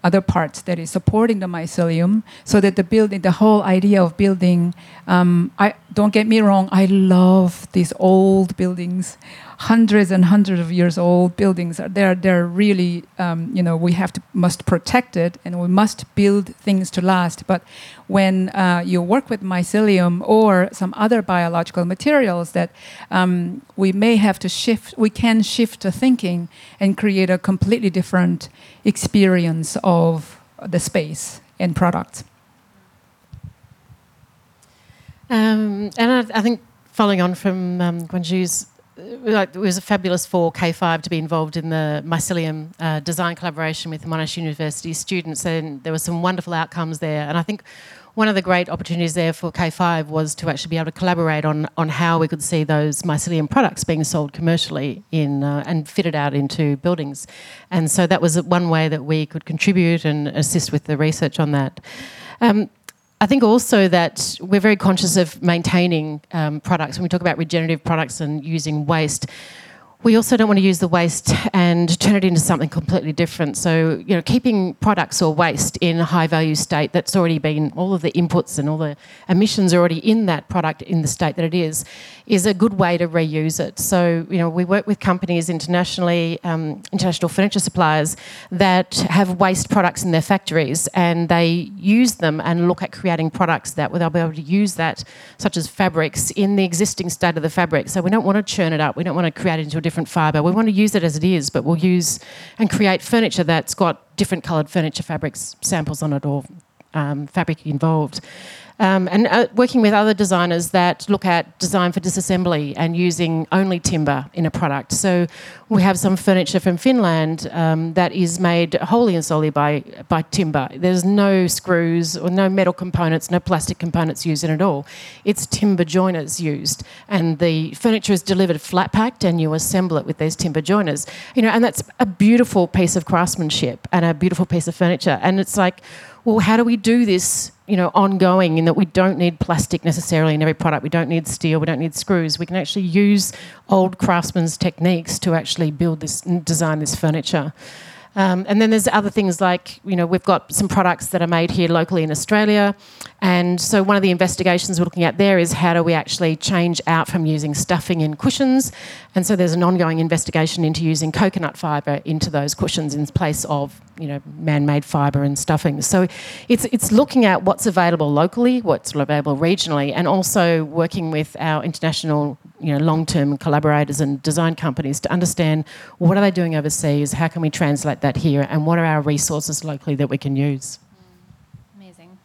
other parts that is supporting the mycelium so that the building the whole idea of building um, i don't get me wrong i love these old buildings hundreds and hundreds of years old buildings they're they're really um, you know we have to must protect it and we must build things to last. But when uh, you work with mycelium or some other biological materials that um, we may have to shift we can shift the thinking and create a completely different experience of the space and product um, and I, I, think following on from um, Kyungju's it was a fabulous for K5 to be involved in the mycelium uh, design collaboration with Monash University students, and there were some wonderful outcomes there. And I think one of the great opportunities there for K5 was to actually be able to collaborate on, on how we could see those mycelium products being sold commercially in uh, and fitted out into buildings. And so that was one way that we could contribute and assist with the research on that. Um, I think also that we're very conscious of maintaining um, products. When we talk about regenerative products and using waste, we also don't want to use the waste and turn it into something completely different. So, you know, keeping products or waste in a high value state that's already been, all of the inputs and all the emissions are already in that product in the state that it is, is a good way to reuse it. So, you know, we work with companies internationally, um, international furniture suppliers that have waste products in their factories and they use them and look at creating products that they'll be able to use that, such as fabrics, in the existing state of the fabric. So, we don't want to churn it up, we don't want to create it into a different different fibre. We want to use it as it is, but we'll use and create furniture that's got different coloured furniture fabrics samples on it or um, fabric involved. Um, and uh, working with other designers that look at design for disassembly and using only timber in a product. So we have some furniture from Finland um, that is made wholly and solely by, by timber. There's no screws or no metal components, no plastic components used in it at all. It's timber joiners used. And the furniture is delivered flat packed and you assemble it with these timber joiners. You know, and that's a beautiful piece of craftsmanship and a beautiful piece of furniture. And it's like, well, how do we do this, you know, ongoing in that we don't need plastic necessarily in every product. We don't need steel. We don't need screws. We can actually use old craftsman's techniques to actually build this, and design this furniture. Um, and then there's other things like, you know, we've got some products that are made here locally in Australia. And so one of the investigations we're looking at there is how do we actually change out from using stuffing in cushions. And so there's an ongoing investigation into using coconut fibre into those cushions in place of, you know, man-made fibre and stuffing. So it's, it's looking at what's available locally, what's available regionally, and also working with our international you know, long-term collaborators and design companies to understand what are they doing overseas, how can we translate that here, and what are our resources locally that we can use. Amazing.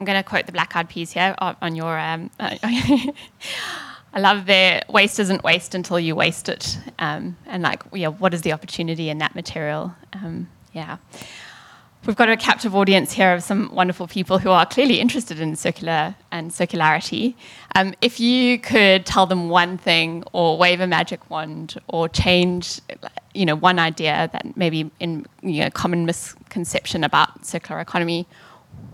I'm going to quote the Black Eyed Peas here on your. Um, I love their waste isn't waste until you waste it, um, and like, yeah, what is the opportunity in that material? Um, yeah. We've got a captive audience here of some wonderful people who are clearly interested in circular and circularity. Um, if you could tell them one thing, or wave a magic wand, or change, you know, one idea that maybe in you know common misconception about circular economy,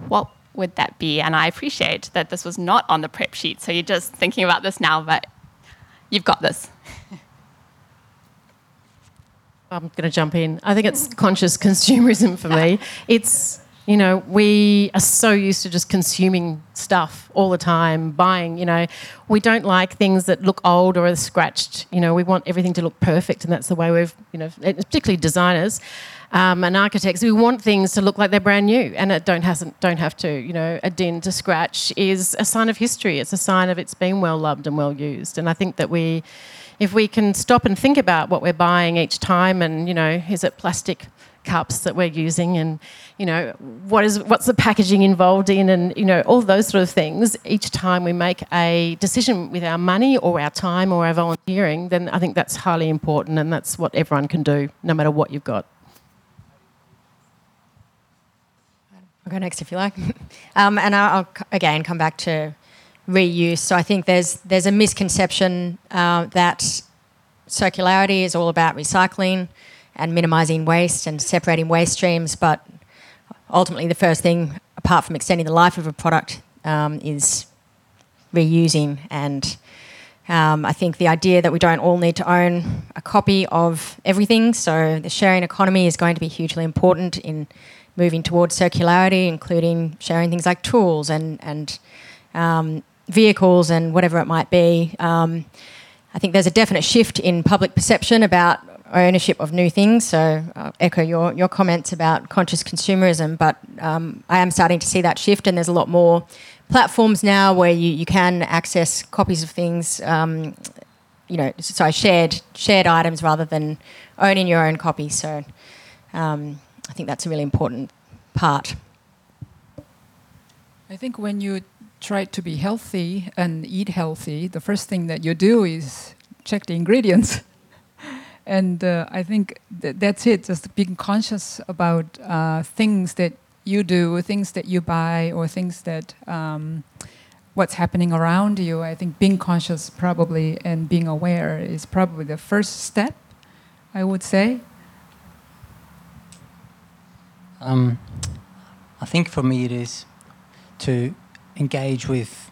what would that be? And I appreciate that this was not on the prep sheet, so you're just thinking about this now, but you've got this. I'm going to jump in. I think it's conscious consumerism for me. It's, you know, we are so used to just consuming stuff all the time, buying, you know, we don't like things that look old or are scratched. You know, we want everything to look perfect, and that's the way we've, you know, particularly designers. Um, and architects, we want things to look like they're brand new, and it don't hasn't don't have to. You know, a dent, a scratch is a sign of history. It's a sign of it's been well loved and well used. And I think that we, if we can stop and think about what we're buying each time, and you know, is it plastic cups that we're using, and you know, what is what's the packaging involved in, and you know, all those sort of things. Each time we make a decision with our money or our time or our volunteering, then I think that's highly important, and that's what everyone can do, no matter what you've got. I'll go next if you like. um, and I'll, I'll, again come back to reuse. So I think there's there's a misconception uh, that circularity is all about recycling and minimizing waste and separating waste streams, but ultimately the first thing, apart from extending the life of a product, um, is reusing. And um, I think the idea that we don't all need to own a copy of everything, so the sharing economy is going to be hugely important in moving towards circularity, including sharing things like tools and and um, vehicles and whatever it might be. Um, I think there's a definite shift in public perception about ownership of new things. So I'll echo your your comments about conscious consumerism, but um, I am starting to see that shift, and there's a lot more platforms now where you, you can access copies of things. Um, you know, so shared shared items rather than owning your own copy. So um, I think that's a really important part. I think when you try to be healthy and eat healthy, the first thing that you do is check the ingredients. and uh, I think th that's it, just being conscious about uh, things that you do, things that you buy, or things that um, what's happening around you. I think being conscious probably and being aware is probably the first step, I would say. Um, I think for me it is to engage with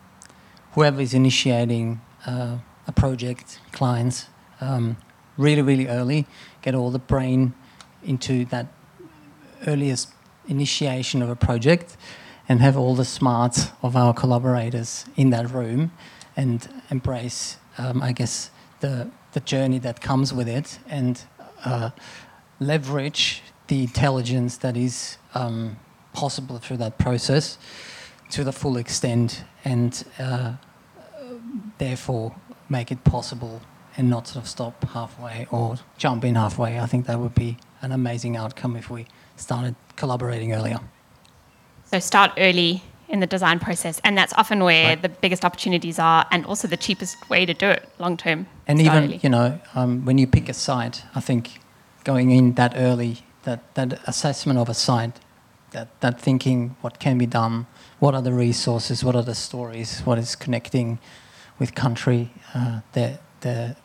whoever is initiating uh, a project, clients, um, really, really early, get all the brain into that earliest initiation of a project and have all the smarts of our collaborators in that room and embrace, um, I guess, the, the journey that comes with it and uh, leverage the intelligence that is um, possible through that process to the full extent and uh, therefore make it possible and not sort of stop halfway or jump in halfway. I think that would be an amazing outcome if we started collaborating earlier. So start early in the design process, and that's often where Right. the biggest opportunities are, and also the cheapest way to do it long term. And Start even early. you know um, when you pick a site, I think going in that early, that that assessment of a site, that that thinking what can be done, what are the resources, what are the stories, what is connecting with country, uh, they're, they're,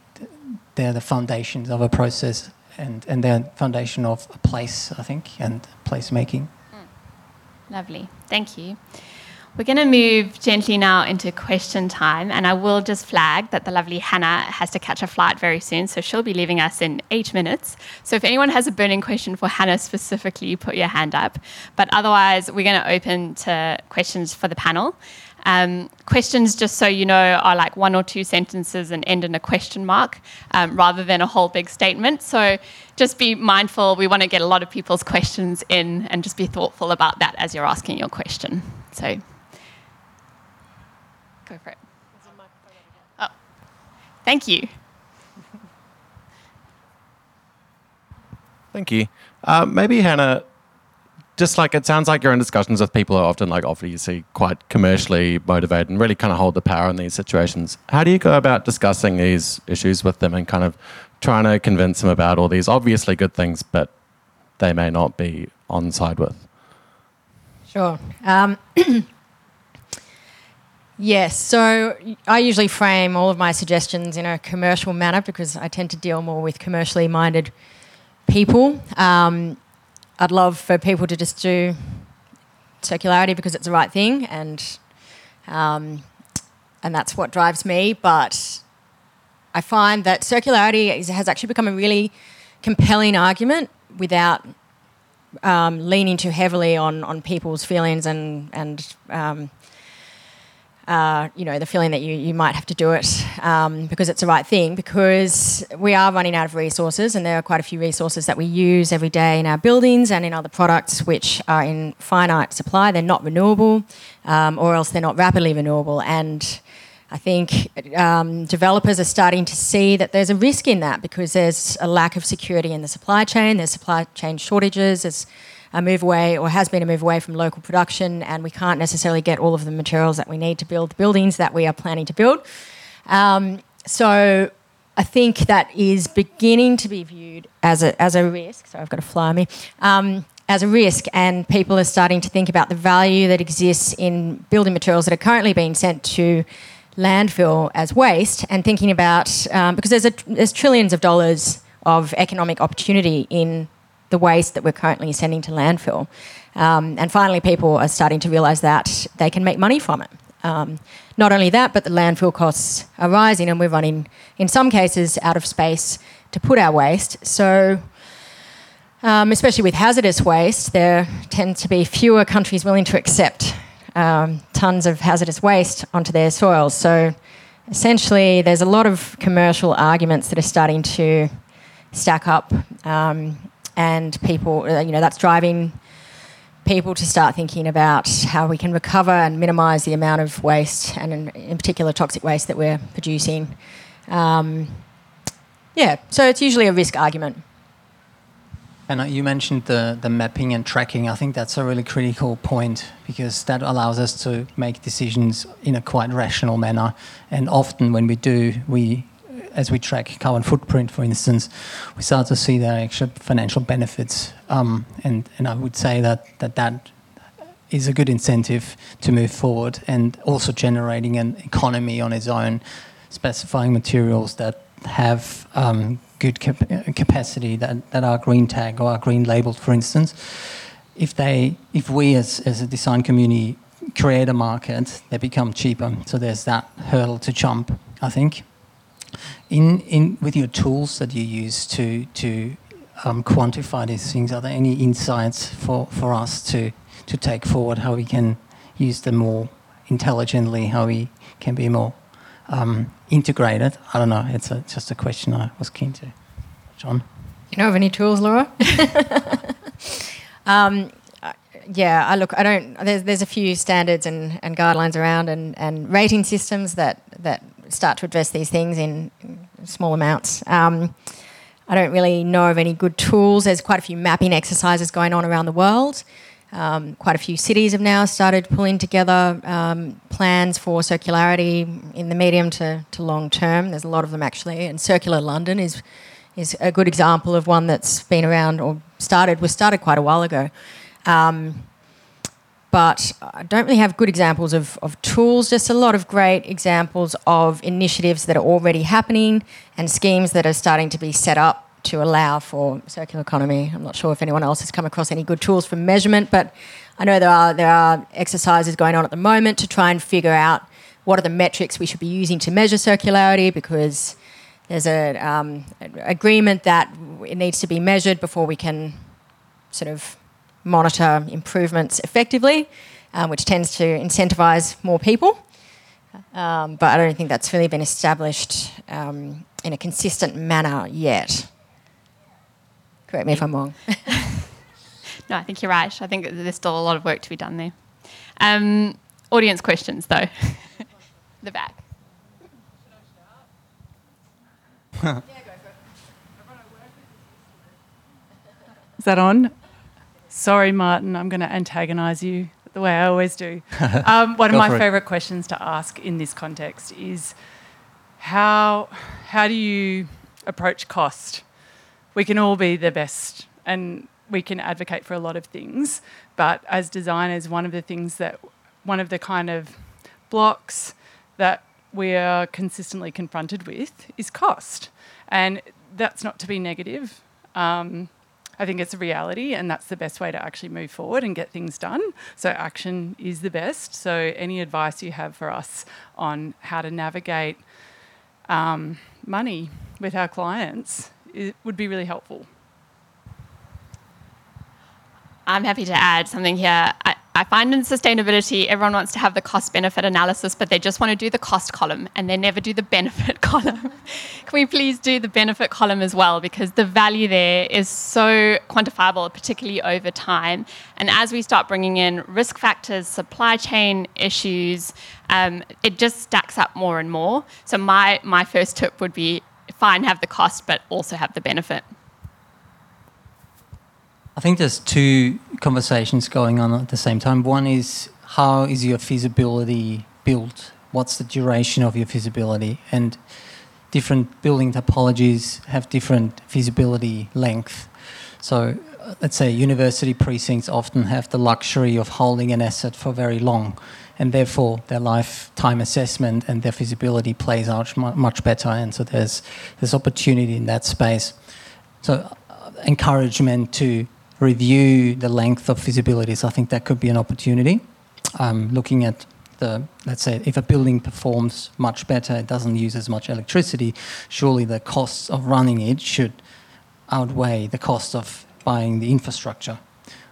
they're the foundations of a process and, and they're foundation of a place, I think, and placemaking. Lovely. Thank you. We're going to move gently now into question time, and I will just flag that the lovely Hannah has to catch a flight very soon, so she'll be leaving us in eight minutes. So if anyone has a burning question for Hannah specifically, put your hand up. But otherwise, we're going to open to questions for the panel. Um, questions, just so you know, are like one or two sentences and end in a question mark um, rather than a whole big statement. So just be mindful. We want to get a lot of people's questions in and just be thoughtful about that as you're asking your question. So go for it. Oh, thank you. Thank you. Uh, maybe Hannah, just like it sounds like you're in discussions with people who are often like obviously quite commercially motivated and really kind of hold the power in these situations. How do you go about discussing these issues with them and kind of trying to convince them about all these obviously good things, but they may not be on side with? Sure. Um, yes. So I usually frame all of my suggestions in a commercial manner because I tend to deal more with commercially minded people. Um, I'd love for people to just do circularity because it's the right thing, and um, and that's what drives me. But I find that circularity is, has actually become a really compelling argument without um, leaning too heavily on on people's feelings and and um, uh, you know the feeling that you you might have to do it um, because it's the right thing because we are running out of resources and there are quite a few resources that we use every day in our buildings and in other products which are in finite supply. They're not renewable um, or else they're not rapidly renewable. And I think um, developers are starting to see that there's a risk in that because there's a lack of security in the supply chain, there's supply chain shortages, there's a move away or has been a move away from local production, and we can't necessarily get all of the materials that we need to build the buildings that we are planning to build. Um, so I think that is beginning to be viewed as a, as a risk. So I've got a fly me. Um, as a risk, and people are starting to think about the value that exists in building materials that are currently being sent to landfill as waste, and thinking about um, because there's a, there's trillions of dollars of economic opportunity in the waste that we're currently sending to landfill, um, and finally people are starting to realise that they can make money from it. Um, not only that, but the landfill costs are rising, and we're running, in some cases, out of space to put our waste. So um, especially with hazardous waste, there tend to be fewer countries willing to accept um, tons of hazardous waste onto their soils. So essentially, there's a lot of commercial arguments that are starting to stack up, um, and people, uh, you know, that's driving people to start thinking about how we can recover and minimise the amount of waste, and in, in, particular toxic waste that we're producing. Um, yeah, so it's usually a risk argument. And uh, you mentioned the, the mapping and tracking. I think that's a really critical point because that allows us to make decisions in a quite rational manner. And often, when we do, we, as we track carbon footprint, for instance, we start to see the actual financial benefits. Um, and, and I would say that, that that is a good incentive to move forward and also generating an economy on its own, specifying materials that have um, good cap- capacity that, that are green tag or are green labeled, for instance, if they, if we as, as a design community create a market, they become cheaper. So there's that hurdle to jump, I think. In, in with your tools that you use to to um, quantify these things, are there any insights for, for us to to take forward how we can use them more intelligently, how we can be more um, integrated? I don't know. It's a, just a question I was keen to. John? You know of any tools, Laura? um, yeah, I look. I don't. There's there's a few standards and, and guidelines around and, and rating systems that that start to address these things in small amounts. Um, I don't really know of any good tools. There's quite a few mapping exercises going on around the world. Um, quite a few cities have now started pulling together um, plans for circularity in the medium to, to long term. There's a lot of them actually, and Circular London is is a good example of one that's been around or started was started quite a while ago. Um, but I don't really have good examples of, of tools, just a lot of great examples of initiatives that are already happening and schemes that are starting to be set up to allow for circular economy. I'm not sure if anyone else has come across any good tools for measurement, but I know there are there are exercises going on at the moment to try and figure out what are the metrics we should be using to measure circularity because there's a um, agreement that it needs to be measured before we can sort of monitor improvements effectively, um, which tends to incentivize more people. Um, but I don't think that's really been established um, in a consistent manner yet. Correct me if I'm wrong. no, I think you're right. I think there's still a lot of work to be done there. Um, audience questions, though. the back. Is that on? Sorry, Martin, I'm going to antagonise you the way I always do. Um, one of my favourite questions to ask in this context is how, how do you approach cost? we can all be the best and we can advocate for a lot of things. But as designers, one of the things that, one of the kind of blocks that we are consistently confronted with is cost. And that's not to be negative. Um, I think it's a reality, and that's the best way to actually move forward and get things done. So, action is the best. So, any advice you have for us on how to navigate um, money with our clients it would be really helpful. I'm happy to add something here. I, I find in sustainability, everyone wants to have the cost benefit analysis, but they just want to do the cost column and they never do the benefit column. Can we please do the benefit column as well? Because the value there is so quantifiable, particularly over time. And as we start bringing in risk factors, supply chain issues, um, it just stacks up more and more. So, my, my first tip would be fine, have the cost, but also have the benefit. I think there's two conversations going on at the same time. One is how is your feasibility built? What's the duration of your feasibility? And different building typologies have different feasibility length. So uh, let's say university precincts often have the luxury of holding an asset for very long and therefore their lifetime assessment and their feasibility plays out much better and so there's there's opportunity in that space so uh, encouragement to review the length of feasibilities, I think that could be an opportunity. Um, looking at the, let's say, if a building performs much better, it doesn't use as much electricity, surely the costs of running it should outweigh the cost of buying the infrastructure,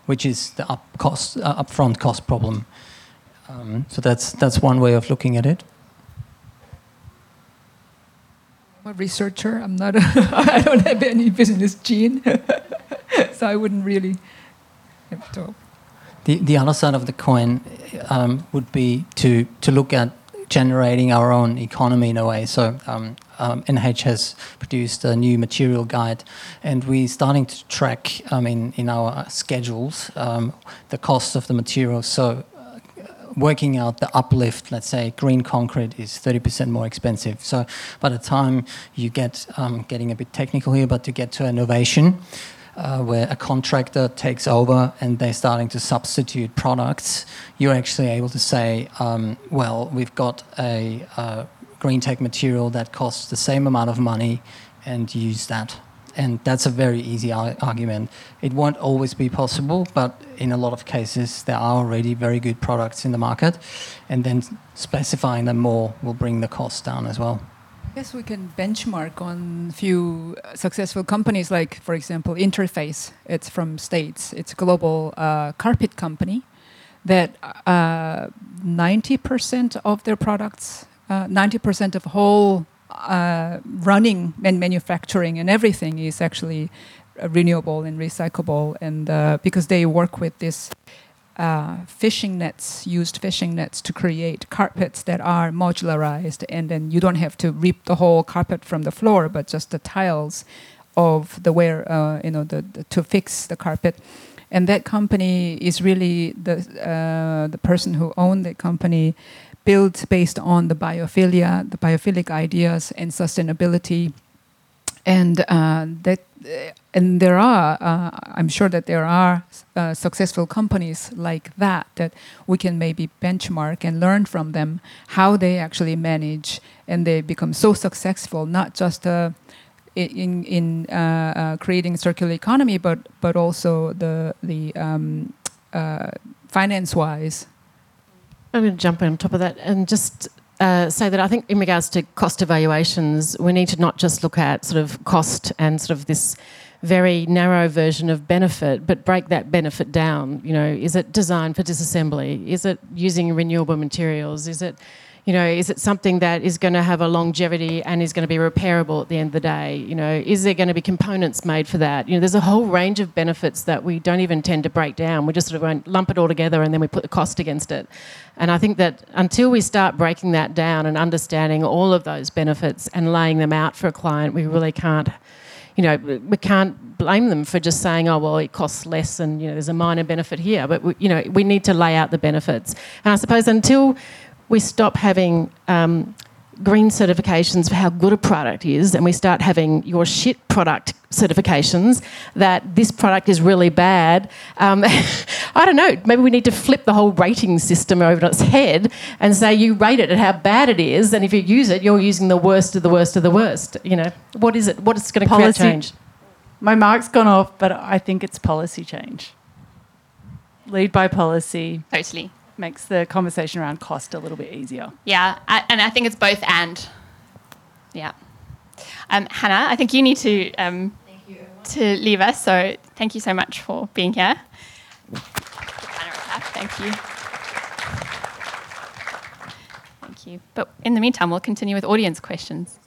which is the up cost, uh, upfront cost problem. Um, so that's that's one way of looking at it. I'm a researcher. I'm not. A I don't have any business gene. so I wouldn't really have to. The, the other side of the coin um, would be to, to look at generating our own economy in a way. So um, um, NH has produced a new material guide, and we're starting to track um, in, in our schedules um, the cost of the materials. So uh, working out the uplift, let's say green concrete is 30% more expensive. So by the time you get, um, getting a bit technical here, but to get to innovation, uh, where a contractor takes over and they're starting to substitute products, you're actually able to say, um, well, we've got a uh, green tech material that costs the same amount of money and use that. And that's a very easy ar- argument. It won't always be possible, but in a lot of cases, there are already very good products in the market. And then specifying them more will bring the cost down as well. Guess we can benchmark on few successful companies, like, for example, Interface. It's from States. It's a global uh, carpet company that uh, 90% of their products, uh, 90% of whole uh, running and manufacturing and everything is actually renewable and recyclable. And uh, because they work with this uh, fishing nets, used fishing nets to create carpets that are modularized, and then you don't have to rip the whole carpet from the floor, but just the tiles of the where uh, you know the, the, to fix the carpet. And that company is really the uh, the person who owned the company built based on the biophilia, the biophilic ideas and sustainability, and uh, that and there are, uh, I'm sure that there are uh, successful companies like that that we can maybe benchmark and learn from them how they actually manage and they become so successful, not just uh, in in uh, uh, creating circular economy, but but also the the um, uh, finance wise. I'm going to jump on top of that and just uh, say that I think in regards to cost evaluations, we need to not just look at sort of cost and sort of this very narrow version of benefit, but break that benefit down. You know, is it designed for disassembly? Is it using renewable materials? Is it you know, is it something that is going to have a longevity and is going to be repairable at the end of the day? You know, is there going to be components made for that? You know, there's a whole range of benefits that we don't even tend to break down. We just sort of lump it all together and then we put the cost against it. And I think that until we start breaking that down and understanding all of those benefits and laying them out for a client, we really can't, you know, we can't blame them for just saying, oh, well, it costs less and, you know, there's a minor benefit here. But, we, you know, we need to lay out the benefits. And I suppose until we stop having um, green certifications for how good a product is and we start having your shit product certifications that this product is really bad. Um, I don't know, maybe we need to flip the whole rating system over its head and say you rate it at how bad it is, and if you use it, you're using the worst of the worst of the worst. You know, what is it? What is going to create change? My mark's gone off, but I think it's policy change. Lead by policy. Totally makes the conversation around cost a little bit easier. Yeah, I, and I think it's both and. Yeah. Um, Hannah, I think you need to um, to leave us. So thank you so much for being here. Thank you. Thank you. But in the meantime, we'll continue with audience questions.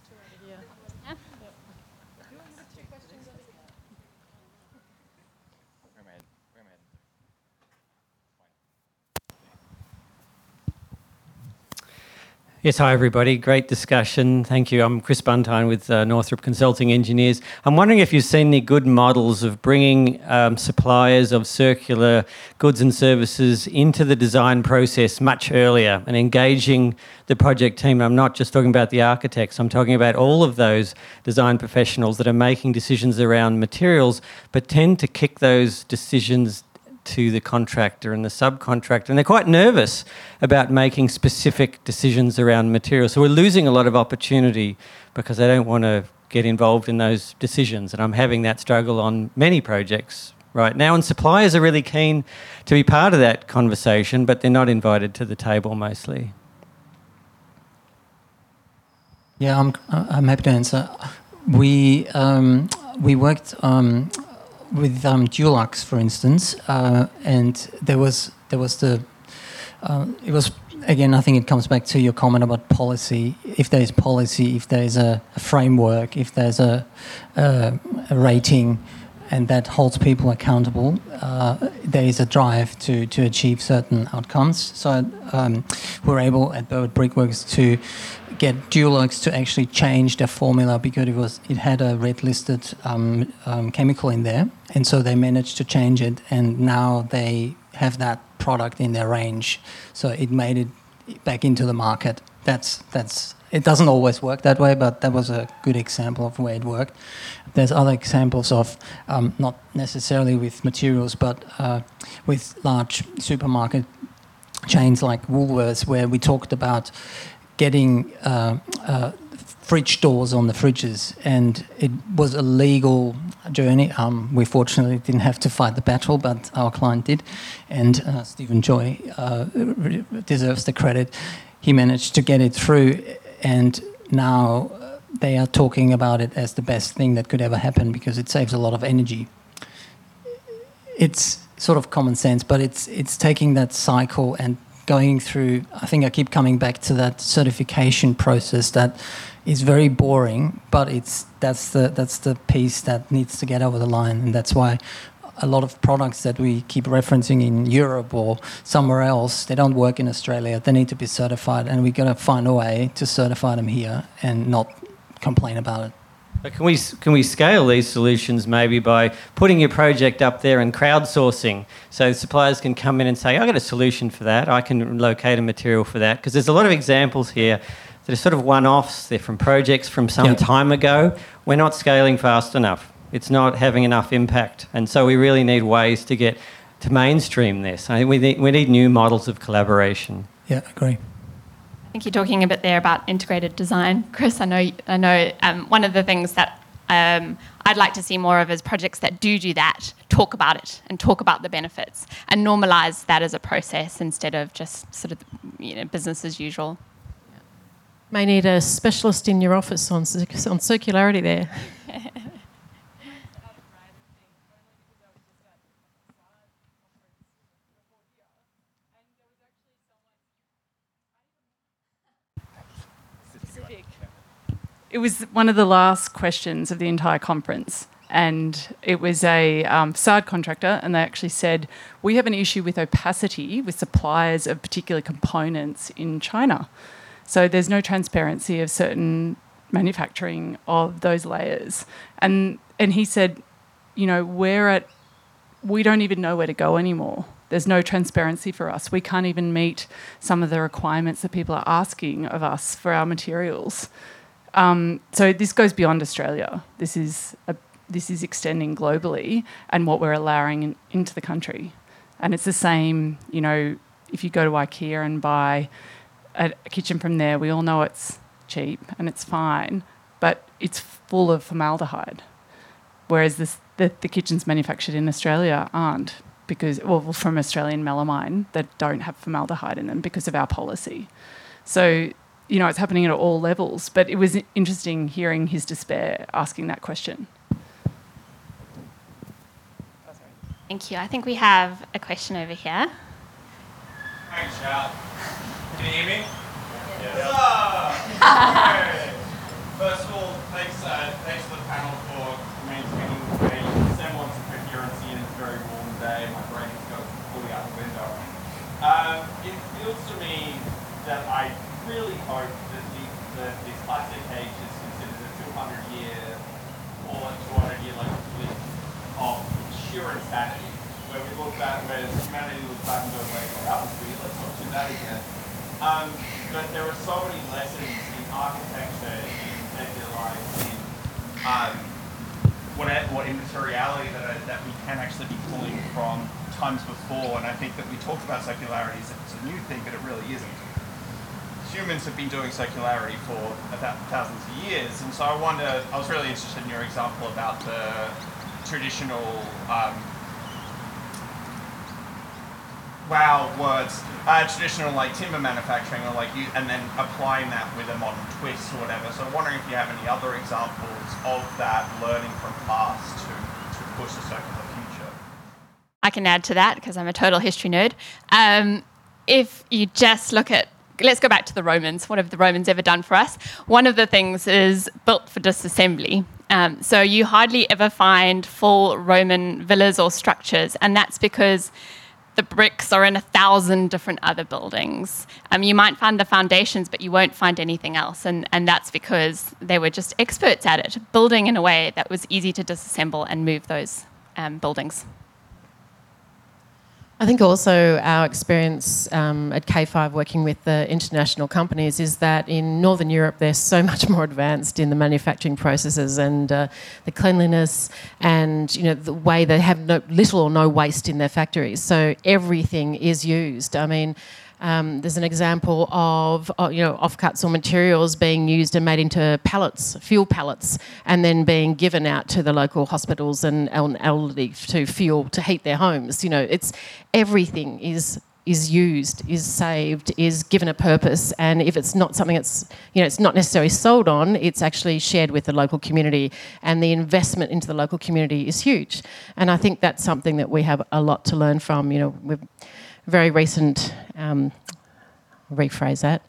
Yes, hi everybody. Great discussion. Thank you. I'm Chris Buntine with uh, Northrop Consulting Engineers. I'm wondering if you've seen any good models of bringing um, suppliers of circular goods and services into the design process much earlier and engaging the project team. I'm not just talking about the architects, I'm talking about all of those design professionals that are making decisions around materials but tend to kick those decisions to the contractor and the subcontractor, and they're quite nervous about making specific decisions around material. So we're losing a lot of opportunity because they don't want to get involved in those decisions. And I'm having that struggle on many projects right now. And suppliers are really keen to be part of that conversation, but they're not invited to the table mostly. Yeah, I'm, I'm happy to answer. We, um, we worked um, with um, Dulux, for instance, uh, and there was there was the uh, it was again. I think it comes back to your comment about policy. If there is policy, if there is a, a framework, if there's a, a, a, rating, and that holds people accountable, uh, there is a drive to to achieve certain outcomes. So um, we're able at Burwood Brickworks to get Dulux to actually change their formula because it was it had a red listed um, um, chemical in there, and so they managed to change it, and now they have that product in their range. So it made it back into the market. That's that's it doesn't always work that way, but that was a good example of where it worked. There's other examples of um, not necessarily with materials, but uh, with large supermarket chains like Woolworths, where we talked about getting uh, uh, fridge doors on the fridges, and it was a legal journey. Um, we fortunately didn't have to fight the battle, but our client did, and uh, Stephen Joy uh, deserves the credit. He managed to get it through, and now uh, they are talking about it as the best thing that could ever happen because it saves a lot of energy. It's sort of common sense, but it's it's taking that cycle and going through, I think I keep coming back to that certification process that is very boring, but it's that's the that's the piece that needs to get over the line, and that's why a lot of products that we keep referencing in Europe or somewhere else, they don't work in Australia. They need to be certified, and we're going to find a way to certify them here and not complain about it. But can we can we scale these solutions maybe by putting your project up there and crowdsourcing, so suppliers can come in and say, "I got a solution for that. I can locate a material for that." Because there's a lot of examples here that are sort of one-offs. They're from projects from some yep. time ago. We're not scaling fast enough. It's not having enough impact, and so we really need ways to get to mainstream this. I think we need, we need new models of collaboration. Yeah, I agree I think you're talking a bit there about integrated design, Chris. I know, I know. Um, one of the things that um, I'd like to see more of is projects that do do that, talk about it and talk about the benefits, and normalize that as a process instead of just sort of you know business as usual. May need a specialist in your office on on circularity there. it was one of the last questions of the entire conference. And it was a um, facade contractor, and they actually said, We have an issue with opacity with suppliers of particular components in China. So there's no transparency of certain manufacturing of those layers. And, and he said, You know, we're at, we don't even know where to go anymore. There's no transparency for us. We can't even meet some of the requirements that people are asking of us for our materials. Um, so this goes beyond Australia. This is a, this is extending globally, and what we're allowing in, into the country. And it's the same. You know, if you go to IKEA and buy a, a kitchen from there, we all know it's cheap and it's fine, but it's full of formaldehyde. Whereas this, the, the kitchens manufactured in Australia aren't because, well, from Australian melamine that don't have formaldehyde in them because of our policy. So you know, it's happening at all levels. But it was interesting hearing his despair asking that question. Thank you. I think we have a question over here. shout. Can you hear me? Yeah. First of all, thanks, uh, thanks to the panel for maintaining a semblance of coherency in a very warm day. My brain has got fully out the window. Um, it feels to me that I really hope that, the, that this classic age is considered a 200 year or 200 year like blip of sheer insanity, where we look back, where humanity looks back and goes well, that was weird, let's not do that again. Um, but there are so many lessons in architecture, in secular life, in um, what, what immateriality that, that we can actually be pulling from times before. And I think that we talked about circularity as if it's a new thing, but it really isn't. Humans have been doing circularity for about thousands of years, and so I wonder. I was really interested in your example about the traditional um, wow words, uh, traditional like timber manufacturing, or like you, and then applying that with a modern twist or whatever. So I'm wondering if you have any other examples of that learning from past to, to push the circular future. I can add to that because I'm a total history nerd. Um, if you just look at let's go back to the Romans. What have the Romans ever done for us? One of the things is built for disassembly. Um, so you hardly ever find full Roman villas or structures, and that's because the bricks are in a thousand different other buildings. Um, you might find the foundations, but you won't find anything else. And, and that's because they were just experts at it, building in a way that was easy to disassemble and move those um, buildings. I think also our experience um, at K5 working with the international companies is that in Northern Europe they're so much more advanced in the manufacturing processes and uh, the cleanliness and you know the way they have no, little or no waste in their factories. So everything is used. I mean. Um, there's an example of uh, you know offcuts or materials being used and made into pallets, fuel pallets, and then being given out to the local hospitals and elderly to fuel to heat their homes. You know, it's everything is is used, is saved, is given a purpose, and if it's not something that's you know it's not necessarily sold on, it's actually shared with the local community, and the investment into the local community is huge. And I think that's something that we have a lot to learn from. You know, we've very recent, um, rephrase that.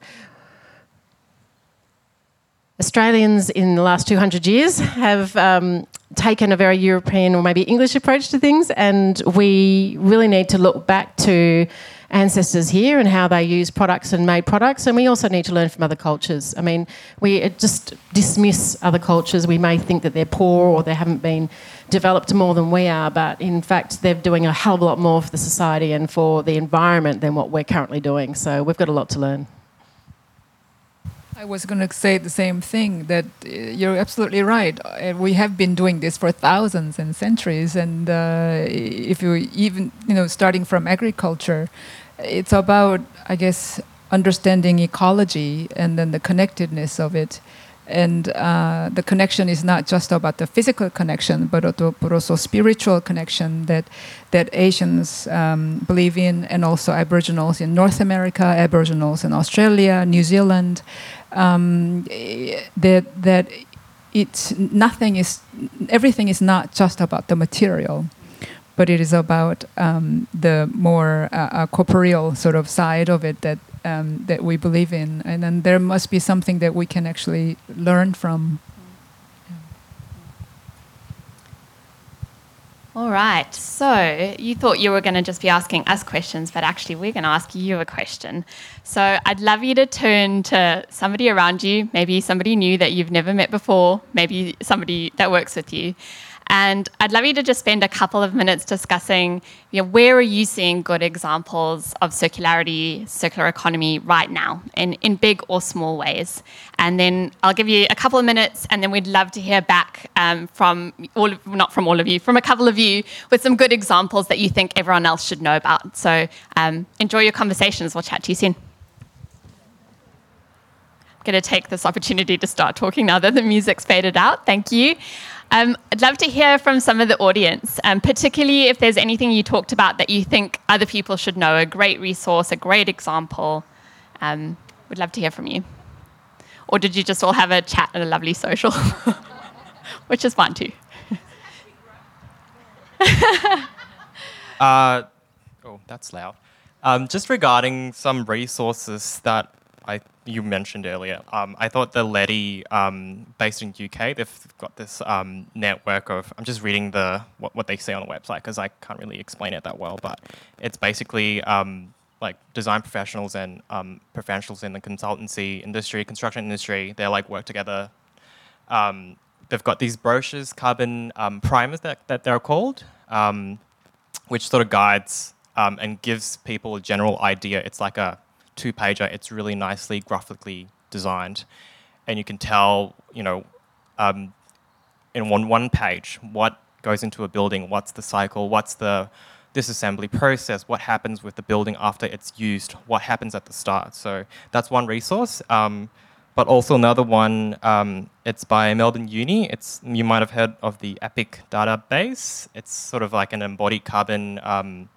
Australians in the last 200 years have um, taken a very European or maybe English approach to things, and we really need to look back to ancestors here and how they use products and made products. And we also need to learn from other cultures. I mean, we uh, just dismiss other cultures. We may think that they're poor or they haven't been developed more than we are, but in fact, they're doing a hell of a lot more for the society and for the environment than what we're currently doing. So we've got a lot to learn. I was going to say the same thing that uh, you're absolutely right. Uh, we have been doing this for thousands and centuries, and uh, if you even you know starting from agriculture, it's about I guess understanding ecology and then the connectedness of it and uh, the connection is not just about the physical connection, but also, spiritual connection that that Asians um, believe in, and also Aboriginals in North America, Aboriginals in Australia, New Zealand. Um, that that it's nothing is everything is not just about the material but it is about um, the more uh, uh, corporeal sort of side of it that um, that we believe in, and then there must be something that we can actually learn from. All right. So you thought you were going to just be asking us questions, but actually, we're going to ask you a question. So I'd love you to turn to somebody around you, maybe somebody new that you've never met before, maybe somebody that works with you, and I'd love you to just spend a couple of minutes discussing you know, where are you seeing good examples of circularity, circular economy right now in, in big or small ways. And then I'll give you a couple of minutes and then we'd love to hear back um, from all of, not from all of you, from a couple of you with some good examples that you think everyone else should know about. So um, enjoy your conversations. We'll chat to you soon. I'm going to take this opportunity to start talking now that the music's faded out. Thank you. Um, I'd love to hear from some of the audience, um, particularly if there's anything you talked about that you think other people should know, a great resource, a great example. Um, would love to hear from you. Or did you just all have a chat and a lovely social? Which is fun too. uh, oh, that's loud. Um, just regarding some resources that I you mentioned earlier, um, I thought the LETI, um, based in UK, they've got this um, network of. I'm just reading the what, what they say on the website because I can't really explain it that well, but it's basically um, like design professionals and um, professionals in the consultancy industry, construction industry. They like work together. Um, they've got these brochures, carbon primers that, that they're called, which sort of guides and gives people a general idea. It's like a two pager. It's really nicely graphically designed, and you can tell, you know, um, in one one page what goes into a building, what's the cycle, what's the disassembly process, what happens with the building after it's used, what happens at the start. So that's one resource. Um, but also another one, um, it's by Melbourne Uni. It's you might have heard of the EPIC database. It's sort of like an embodied carbon um,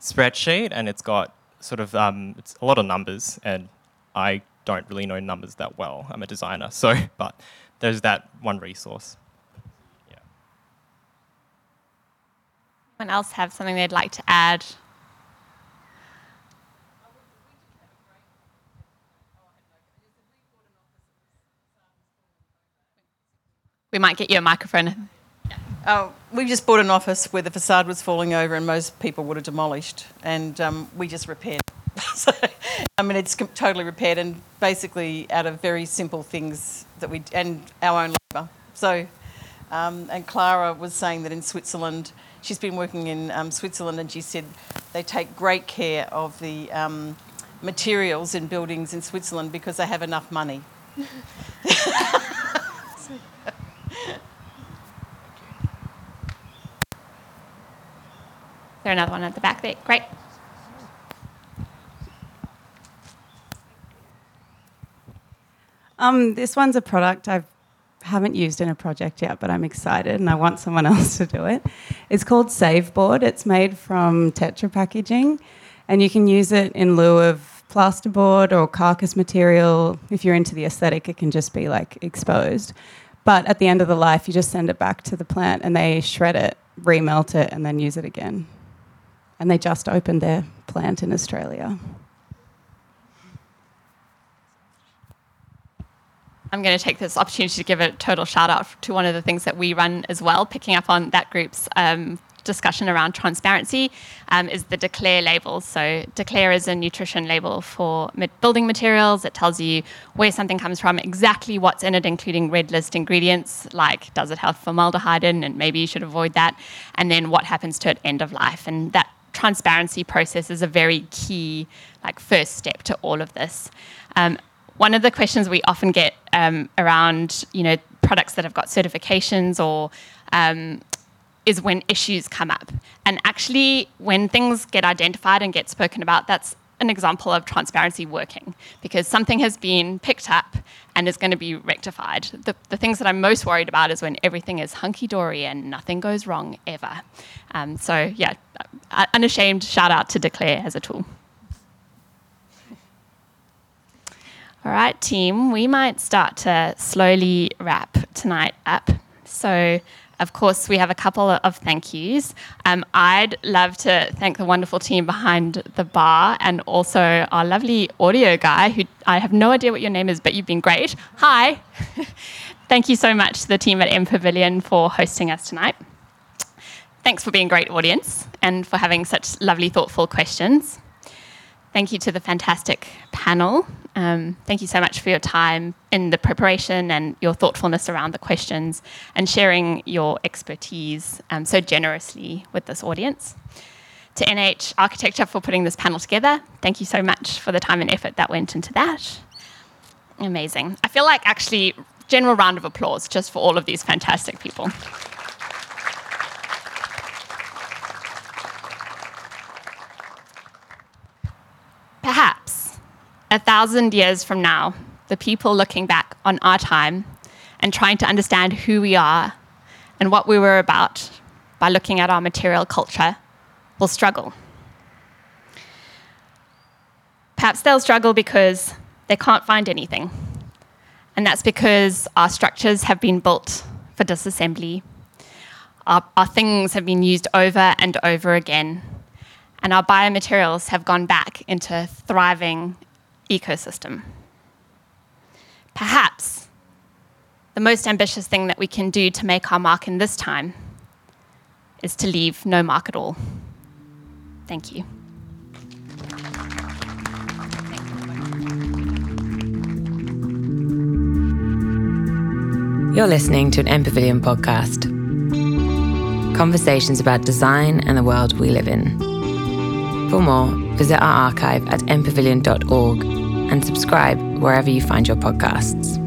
spreadsheet, and it's got sort of um, it's a lot of numbers, and I don't really know numbers that well. I'm a designer, so but there's that one resource. Yeah. Anyone else have something they'd like to add? We might get you a microphone. Oh, we just bought an office where the facade was falling over and most people would have demolished, and um, we just repaired. so, I mean, it's totally repaired, and basically out of very simple things that we and our own labour. So, um, and Clara was saying that in Switzerland, she's been working in um, Switzerland, and she said they take great care of the um, materials in buildings in Switzerland because they have enough money. there another one at the back there? Great. Um, this one's a product I haven't used in a project yet, but I'm excited and I want someone else to do it. It's called Saveboard. It's made from Tetra packaging, and you can use it in lieu of plasterboard or carcass material. If you're into the aesthetic, it can just be like exposed. But at the end of the life, you just send it back to the plant and they shred it, remelt it, and then use it again and they just opened their plant in Australia. I'm going to take this opportunity to give a total shout out to one of the things that we run as well, picking up on that group's um, discussion around transparency, um, is the Declare label. So, Declare is a nutrition label for building materials. It tells you where something comes from, exactly what's in it, including red list ingredients, like does it have formaldehyde in, and maybe you should avoid that, and then what happens to it end of life. And that transparency process is a very key like first step to all of this. Um, one of the questions we often get um, around you know products that have got certifications or um, is when issues come up. And actually, when things get identified and get spoken about, that's an example of transparency working because something has been picked up and is going to be rectified. The, the things that I'm most worried about is when everything is hunky dory and nothing goes wrong ever. Um, so, yeah, unashamed shout out to Declare as a tool. All right, team, we might start to slowly wrap tonight up. So, of course, we have a couple of thank yous. Um, I'd love to thank the wonderful team behind the bar and also our lovely audio guy, who I have no idea what your name is, but you've been great. Hi. thank you so much to the team at MPavilion for hosting us tonight. Thanks for being a great audience and for having such lovely, thoughtful questions. Thank you to the fantastic panel. Um, thank you so much for your time in the preparation and your thoughtfulness around the questions and sharing your expertise um, so generously with this audience. To NH Architecture for putting this panel together, thank you so much for the time and effort that went into that. Amazing. I feel like actually, general round of applause just for all of these fantastic people. Perhaps a thousand years from now, the people looking back on our time and trying to understand who we are and what we were about by looking at our material culture will struggle. Perhaps they'll struggle because they can't find anything. And that's because our structures have been built for disassembly. Our, our things have been used over and over again and our biomaterials have gone back into thriving ecosystem. Perhaps the most ambitious thing that we can do to make our mark in this time is to leave no mark at all. Thank you. You're listening to an MPavilion podcast. Conversations about design and the world we live in. For more, visit our archive at mpavilion.org and subscribe wherever you find your podcasts.